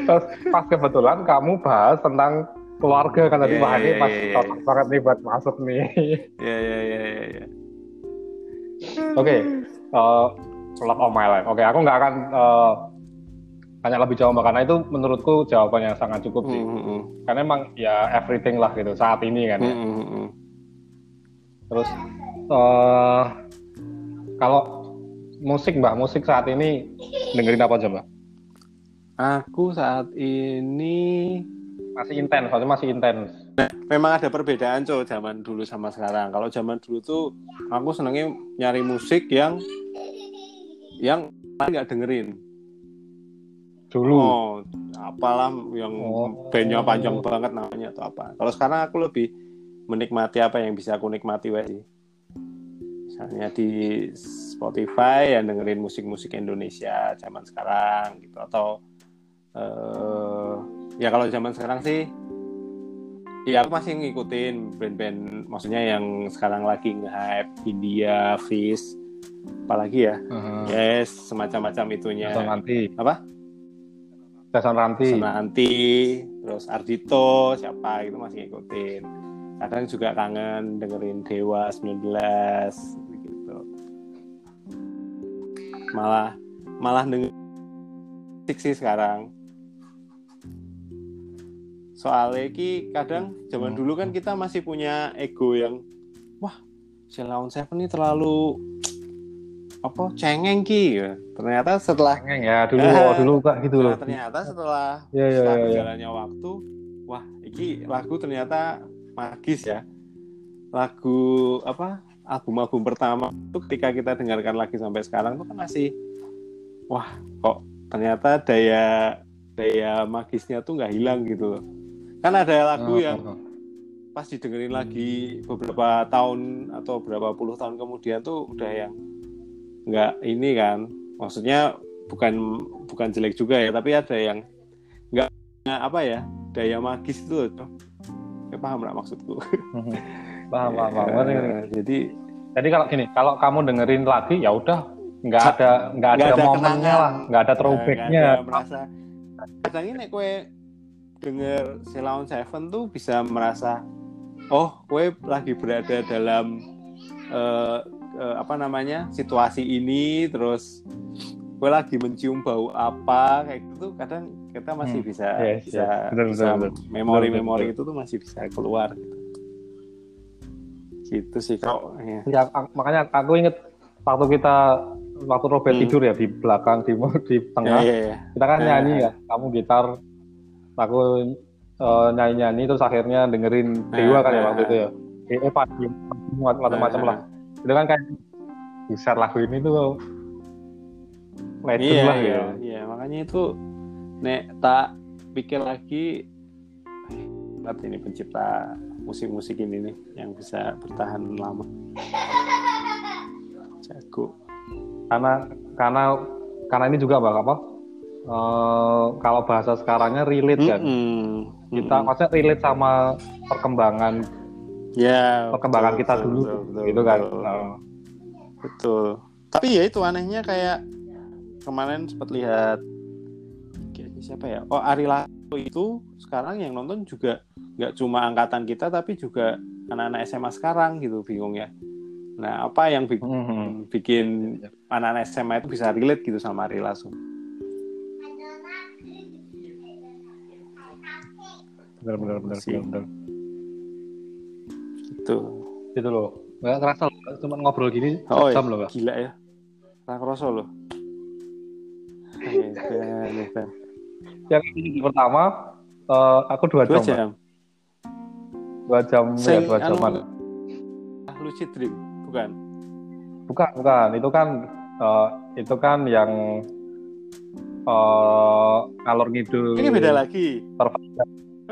S1: terus pas kebetulan kamu bahas tentang keluarga kan tadi
S2: Iya,
S1: wah ini
S2: iya,
S1: pas
S2: iya, iya.
S1: cocok banget nih buat masuk nih
S2: Ya, ya, ya, ya, ya.
S1: oke eh, love of my life oke aku nggak akan eh, tanya lebih jauh karena itu menurutku jawabannya sangat cukup sih
S2: Hmm, hmm,
S1: karena emang ya everything lah gitu saat ini kan ya.
S2: hmm, hmm.
S1: Terus eh kalau musik Mbak, musik saat ini dengerin apa aja Mbak?
S2: Aku saat ini
S1: Masih intens, soalnya masih intens.
S2: memang ada perbedaan cok zaman dulu sama sekarang. Kalau zaman dulu tuh aku senengnya nyari musik yang yang nggak dengerin.
S1: Dulu.
S2: Oh, apalah yang
S1: Oh.
S2: bandnya panjang banget namanya atau apa. Kalau sekarang aku lebih menikmati apa yang bisa aku nikmati wae sih. Misalnya di Spotify yang dengerin musik-musik Indonesia zaman sekarang gitu atau eh ya kalau zaman sekarang sih ya aku masih ngikutin band-band maksudnya yang sekarang lagi nge-hype India, Fish apalagi ya
S1: Heeh.
S2: yes semacam-macam itunya
S1: Jason Ranti.
S2: apa
S1: Jason Ranti.
S2: Senanti, terus Ardito, siapa itu masih ngikutin. Kadang juga kangen dengerin Dewa 19 gitu. Malah malah denger sih sekarang. Soalnya ki kadang zaman
S1: Hmm.
S2: dulu kan kita masih punya ego yang wah, Sheila Seven ini terlalu apa cengeng ki ternyata setelah
S1: Pengen ya dulu,
S2: Eh,
S1: oh, dulu kak gitu loh.
S2: Nah, ternyata setelah
S1: Iya, iya,
S2: setelah
S1: iya, iya.
S2: berjalannya waktu, wah, ini lagu ternyata magis ya. Lagu apa? Album-album pertama itu ketika kita dengarkan lagi sampai sekarang tuh kan masih, wah, kok ternyata daya daya magisnya tuh nggak hilang gitu loh. Kan ada lagu
S1: Heeh,
S2: yang
S1: heeh.
S2: pas didengerin lagi beberapa tahun atau berapa puluh tahun kemudian tuh udah yang nggak ini kan maksudnya bukan bukan jelek juga ya tapi ada yang nggak apa ya daya magis itu loh. Ya, paham nggak maksudku
S1: Paham, paham, paham. Ngerti, ngerti.
S2: jadi
S1: Jadi kalau gini, kalau kamu dengerin lagi ya udah nggak ada nggak ada,
S2: ada
S1: momennya lah, nggak ada
S2: eh,
S1: throwbacknya.
S2: merasa kadang ini kue denger Sheila on Seven tuh bisa merasa oh kue lagi berada dalam eh, eh, apa namanya situasi ini terus gue lagi mencium bau apa kayak gitu kadang kita masih
S1: Hmm,
S2: bisa
S1: yes,
S2: bisa,
S1: yes. Betul,
S2: bisa
S1: betul,
S2: memori-memori
S1: Betul,
S2: itu tuh masih bisa keluar gitu gitu sih kok ya.
S1: Ya, a- makanya aku inget waktu kita waktu Robert
S2: Hmm.
S1: tidur ya di belakang di di tengah
S2: Ya, ya, ya.
S1: kita kan
S2: Eh,
S1: nyanyi
S2: eh.
S1: ya kamu gitar aku nyanyi nyanyi terus akhirnya dengerin Dewa
S2: Eh,
S1: kan ya
S2: eh,
S1: waktu itu ya. Eh pagi macam-macam
S2: Eh,
S1: lah. itu kan kayak besar lagu ini tuh legend
S2: iya,
S1: lah
S2: iya,
S1: ya.
S2: iya. makanya itu nek tak pikir lagi lihat ini pencipta musik-musik ini nih yang bisa bertahan lama. Jago.
S1: Karena karena karena ini juga mbak apa eh, kalau bahasa sekarangnya relate kan
S2: Mm-mm.
S1: kita
S2: Mm-mm.
S1: maksudnya relate sama perkembangan
S2: ya
S1: perkembangan
S2: betul,
S1: kita
S2: betul,
S1: dulu
S2: betul, betul,
S1: gitu kan
S2: betul.
S1: Nah,
S2: Betul. Tapi ya itu anehnya kayak kemarin sempat lihat siapa ya? Oh Ari Lasso itu sekarang yang nonton juga nggak cuma angkatan kita tapi juga anak-anak SMA sekarang gitu bingung ya. Nah apa yang bikin,
S1: mhm.
S2: bikin anak-anak SMA itu bisa relate gitu sama Ari Lasso?
S1: Benar benar benar
S2: Sih.
S1: benar benar.
S2: Gitu.
S1: itu loh nggak kerasa loh cuma ngobrol gini
S2: Oh
S1: jam
S2: iya,
S1: loh
S2: gila ya. Nah kroso loh.
S1: Yang ini pertama eh, aku dua,
S2: Dua
S1: jam,
S2: jam.
S1: dua jam ya
S2: Sing
S1: dua
S2: anu,
S1: jaman
S2: Lucid Dream, bukan?
S1: bukan bukan itu kan eh, itu kan yang eh ngalor ngidul
S2: Ini beda lagi.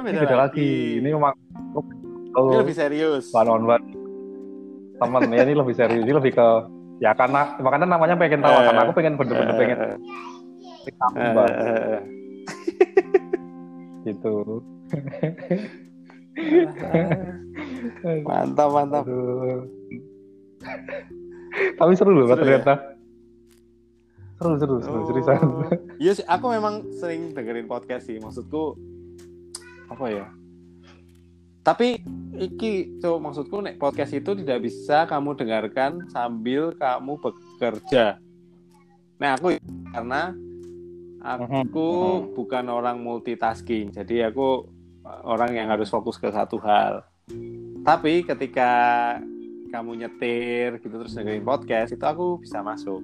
S2: Ini
S1: ini beda lagi ini memang
S2: Ini
S1: oh,
S2: lebih serius.
S1: one on one temen ya ini lebih serius ini lebih ke ya karena makanya namanya pengen tahu karena aku pengen bener-bener pengen
S2: eh, eh.
S1: gitu
S2: Mantap, mantap.
S1: Aduh. tapi seru loh
S2: Seru ya?
S1: ternyata seru seru seru
S2: Oh.
S1: seriusan
S2: Iya aku memang sering dengerin podcast sih. Maksudku apa ya? Tapi iki tuh maksudku nek podcast itu tidak bisa kamu dengarkan sambil kamu bekerja. Nah, aku karena aku
S1: Mhm.
S2: bukan orang multitasking. Jadi aku orang yang harus fokus ke satu hal. Tapi ketika kamu nyetir gitu terus dengerin podcast itu aku bisa masuk.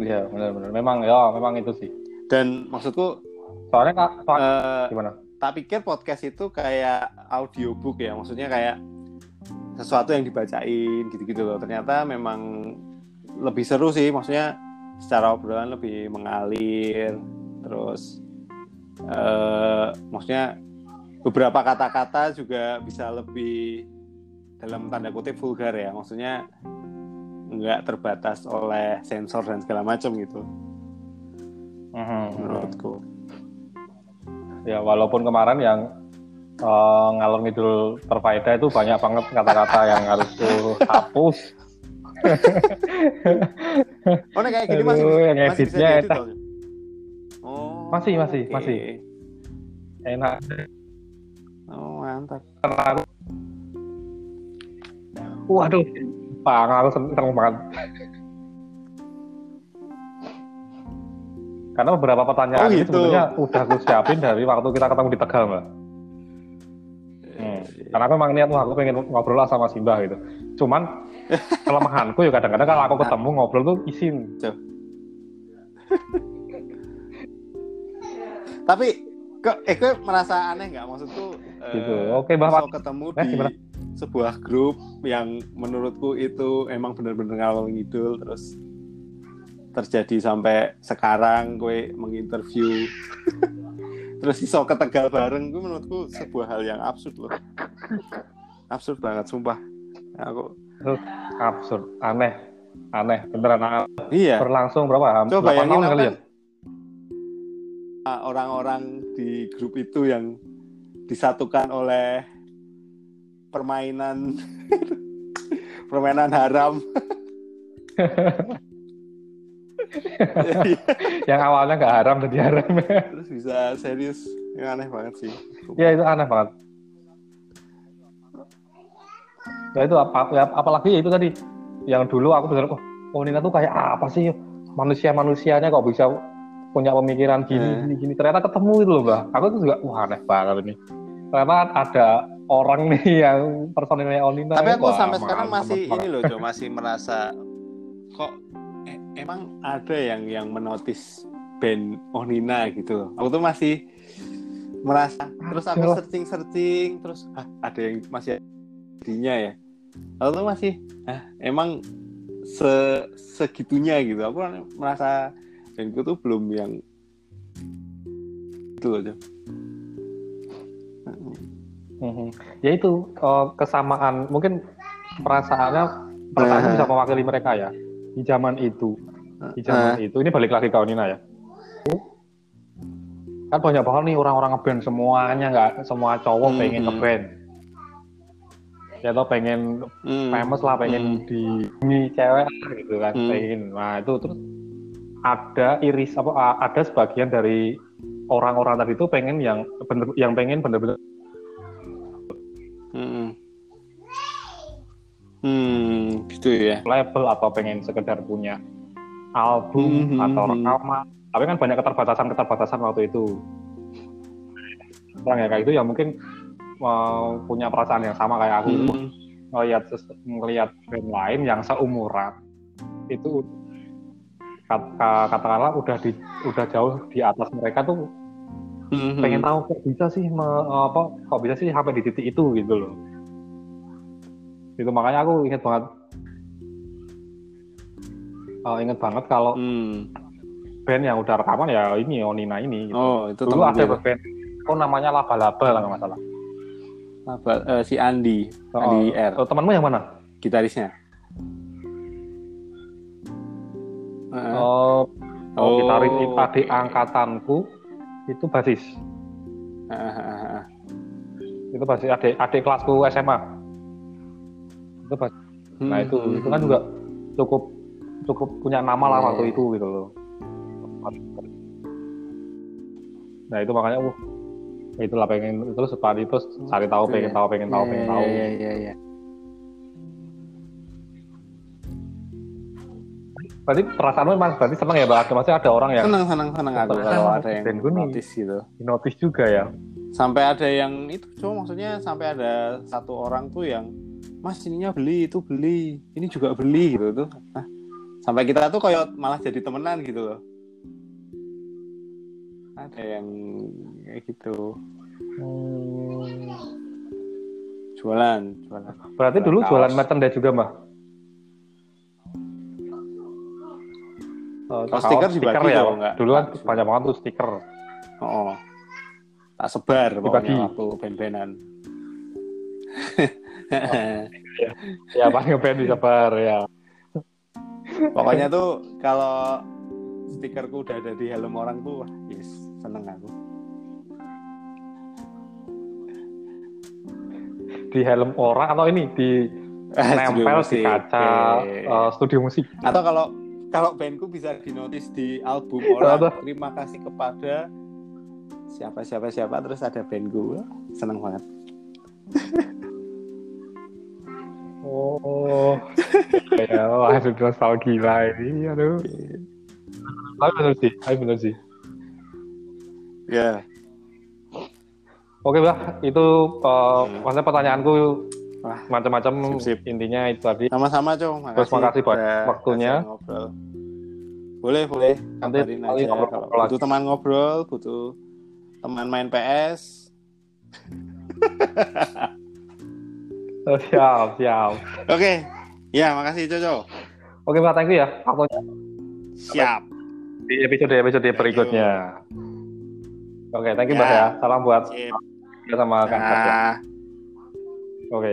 S1: Iya benar-benar memang ya memang itu sih
S2: Dan maksudku
S1: soalnya kak soalnya,
S2: eh,
S1: gimana
S2: tak pikir podcast itu kayak audiobook ya, maksudnya kayak sesuatu yang dibacain gitu-gitu loh. Ternyata memang lebih seru sih, maksudnya secara obrolan lebih mengalir, terus eh maksudnya beberapa kata-kata juga bisa lebih dalam tanda kutip vulgar ya, maksudnya nggak terbatas oleh sensor dan segala macam gitu
S1: Mhm.
S2: menurutku.
S1: Ya walaupun kemarin yang eh, ngalor ngidul terfaedah itu banyak banget kata-kata yang harus tuh hapus
S2: Oh, nek kayak gini
S1: Aduh,
S2: masih
S1: yang
S2: masih bisa
S1: editnya
S2: diedit dong? Oh,
S1: Masih, masih,
S2: oke.
S1: masih. enak
S2: Oh, mantap.
S1: karena aku waduh bang aku seneng banget karena beberapa pertanyaan
S2: Oh,
S1: ini
S2: gitu.
S1: sebenarnya udah aku siapin dari waktu kita ketemu di Tegal mbak Hmm. Karena aku memang niat wah aku pengen ngobrol lah sama Simba gitu. Cuman kelemahanku ya kadang-kadang kalau aku ketemu ngobrol tuh izin.
S2: Tapi kok eh kok merasa aneh nggak maksudku? eh,
S1: Gitu. Oke, Mbak.
S2: bisa ketemu
S1: Eh,
S2: di
S1: gimana?
S2: sebuah grup yang menurutku itu emang bener-bener ngalor ngidul terus terjadi sampai sekarang gue menginterview terus iso ke Tegal bareng gue menurutku sebuah hal yang absurd loh absurd banget sumpah aku
S1: Absurd, aneh, aneh, beneran aneh.
S2: iya
S1: Berlangsung berapa?
S2: Coba
S1: 8
S2: bayangin
S1: tahun
S2: aku
S1: kali ya?
S2: ah, orang-orang di grup itu yang disatukan oleh permainan permainan haram.
S1: Yang awalnya nggak haram jadi haram.
S2: Terus bisa serius, yang aneh banget sih.
S1: ya itu aneh banget. Ya itu apa, ya, apalagi ya itu tadi yang dulu aku bener oh, oh Nina tuh kayak apa sih manusia manusianya kok bisa punya pemikiran gini
S2: Eh.
S1: gini gini ternyata ketemu itu loh mbak aku tuh juga wah aneh banget ini ternyata ada orang nih yang personilnya Onina
S2: Tapi aku
S1: wah,
S2: sampai sekarang masih ini loh, Jo, masih merasa kok emang ada yang yang menotis band Onina gitu. loh. Aku tuh masih merasa terus aku searching searching terus ah, ada yang masih dinya ya. Aku tuh masih ah, emang se segitunya gitu. Aku merasa bandku tuh belum yang itu Jo.
S1: Mhm. ya itu eh, kesamaan mungkin perasaannya perasaannya
S2: Eh.
S1: bisa mewakili mereka ya di zaman itu. Di zaman itu. Ini balik lagi ke Onina ya. Kan banyak banget nih orang-orang ngeband semuanya nggak semua cowok
S2: Mhm.
S1: pengen ngeband. Ya atau pengen
S2: Hmm.
S1: famous lah pengen di bumi cewek gitu kan
S2: Hmm.
S1: pengen. Nah itu terus ada iris apa ada sebagian dari orang-orang tadi itu pengen yang bener yang pengen bener-bener
S2: Hmm, gitu ya.
S1: label atau pengen sekedar punya album
S2: Mhm.
S1: atau rekaman tapi kan banyak keterbatasan-keterbatasan waktu itu orang ya kayak itu ya mungkin mau punya perasaan yang sama kayak aku
S2: Hmm.
S1: ngelihat band lain yang seumuran itu kat- ka- katakanlah udah di udah jauh di atas mereka tuh
S2: Mhm.
S1: pengen tahu kok bisa sih me- apa kok bisa sih sampai di titik itu gitu loh itu makanya aku inget banget eh, inget banget kalau
S2: Hmm.
S1: band yang udah rekaman ya ini Onina ini gitu.
S2: Oh, itu
S1: dulu ada
S2: gue.
S1: band oh namanya Laba Laba lah nggak masalah
S2: Apa, eh, si Andi, Andi R,
S1: Oh, temanmu yang mana
S2: gitarisnya. Heeh.
S1: oh, oh
S2: Oh,
S1: gitaris itu adik
S2: oke.
S1: angkatanku itu basis
S2: Heeh, heeh, heeh.
S1: itu basis adik adik kelasku SMA itu basis nah itu
S2: Hmm,
S1: itu kan
S2: hmm,
S1: juga cukup cukup punya nama lah
S2: Iya,
S1: waktu
S2: iya.
S1: itu gitu loh nah itu makanya uh itulah pengen terus tadi terus cari tahu
S2: Itu
S1: pengen
S2: ya.
S1: tahu pengen tahu
S2: Iya,
S1: pengen
S2: iya,
S1: tahu
S2: Iya, iya, iya.
S1: berarti perasaanmu emang berarti seneng ya mbak maksudnya ada orang yang
S2: Senang, senang, senang aku
S1: Ternyata
S2: kalau ada yang notice gitu.
S1: notice juga ya
S2: Sampai ada yang itu, cuma maksudnya sampai ada satu orang tuh yang Mas ininya beli, itu beli, ini juga beli gitu tuh. Nah, sampai kita tuh kayak malah jadi temenan gitu loh. Ada yang kayak gitu.
S1: Hmm,
S2: Jualan, jualan.
S1: berarti dulu
S2: Kaos.
S1: jualan merchandise juga mbak Oh,
S2: Kalau
S1: kaos,
S2: stiker dibagi
S1: ya
S2: kalau
S1: dulu kan banyak banget tuh stiker
S2: Oh, tak sebar
S1: Dibagi.
S2: pokoknya waktu band-bandan.
S1: ya pas ngeband bisa bar ya
S2: Pokoknya tuh kalau stikerku udah ada di helm orang tuh, wah, yes, seneng aku.
S1: di helm orang atau ini di
S2: Studio
S1: nempel di kaca
S2: Oke.
S1: eh, studio musik
S2: Atau kalau kalau bandku bisa dinotis di album orang, terima kasih kepada siapa siapa siapa terus ada bandku, seneng banget.
S1: oh ya wah itu nostalgia ini aduh tapi bener sih tapi bener sih
S2: Ya.
S1: oke bah itu eh, maksudnya pertanyaanku macam-macam intinya itu tadi
S2: sama-sama, Cong.
S1: Terus makasih buat waktunya.
S2: Boleh, boleh.
S1: Nanti
S2: aja
S1: ngobrol
S2: butuh teman ngobrol, butuh teman main PS.
S1: Oh, siap siap
S2: Oke. Ya, makasih Coco.
S1: oke bah thank you ya waktunya
S2: Siap.
S1: di episode episode berikutnya oke thank you
S2: Ya.
S1: bah ya salam buat
S2: Sip.
S1: sama kang oke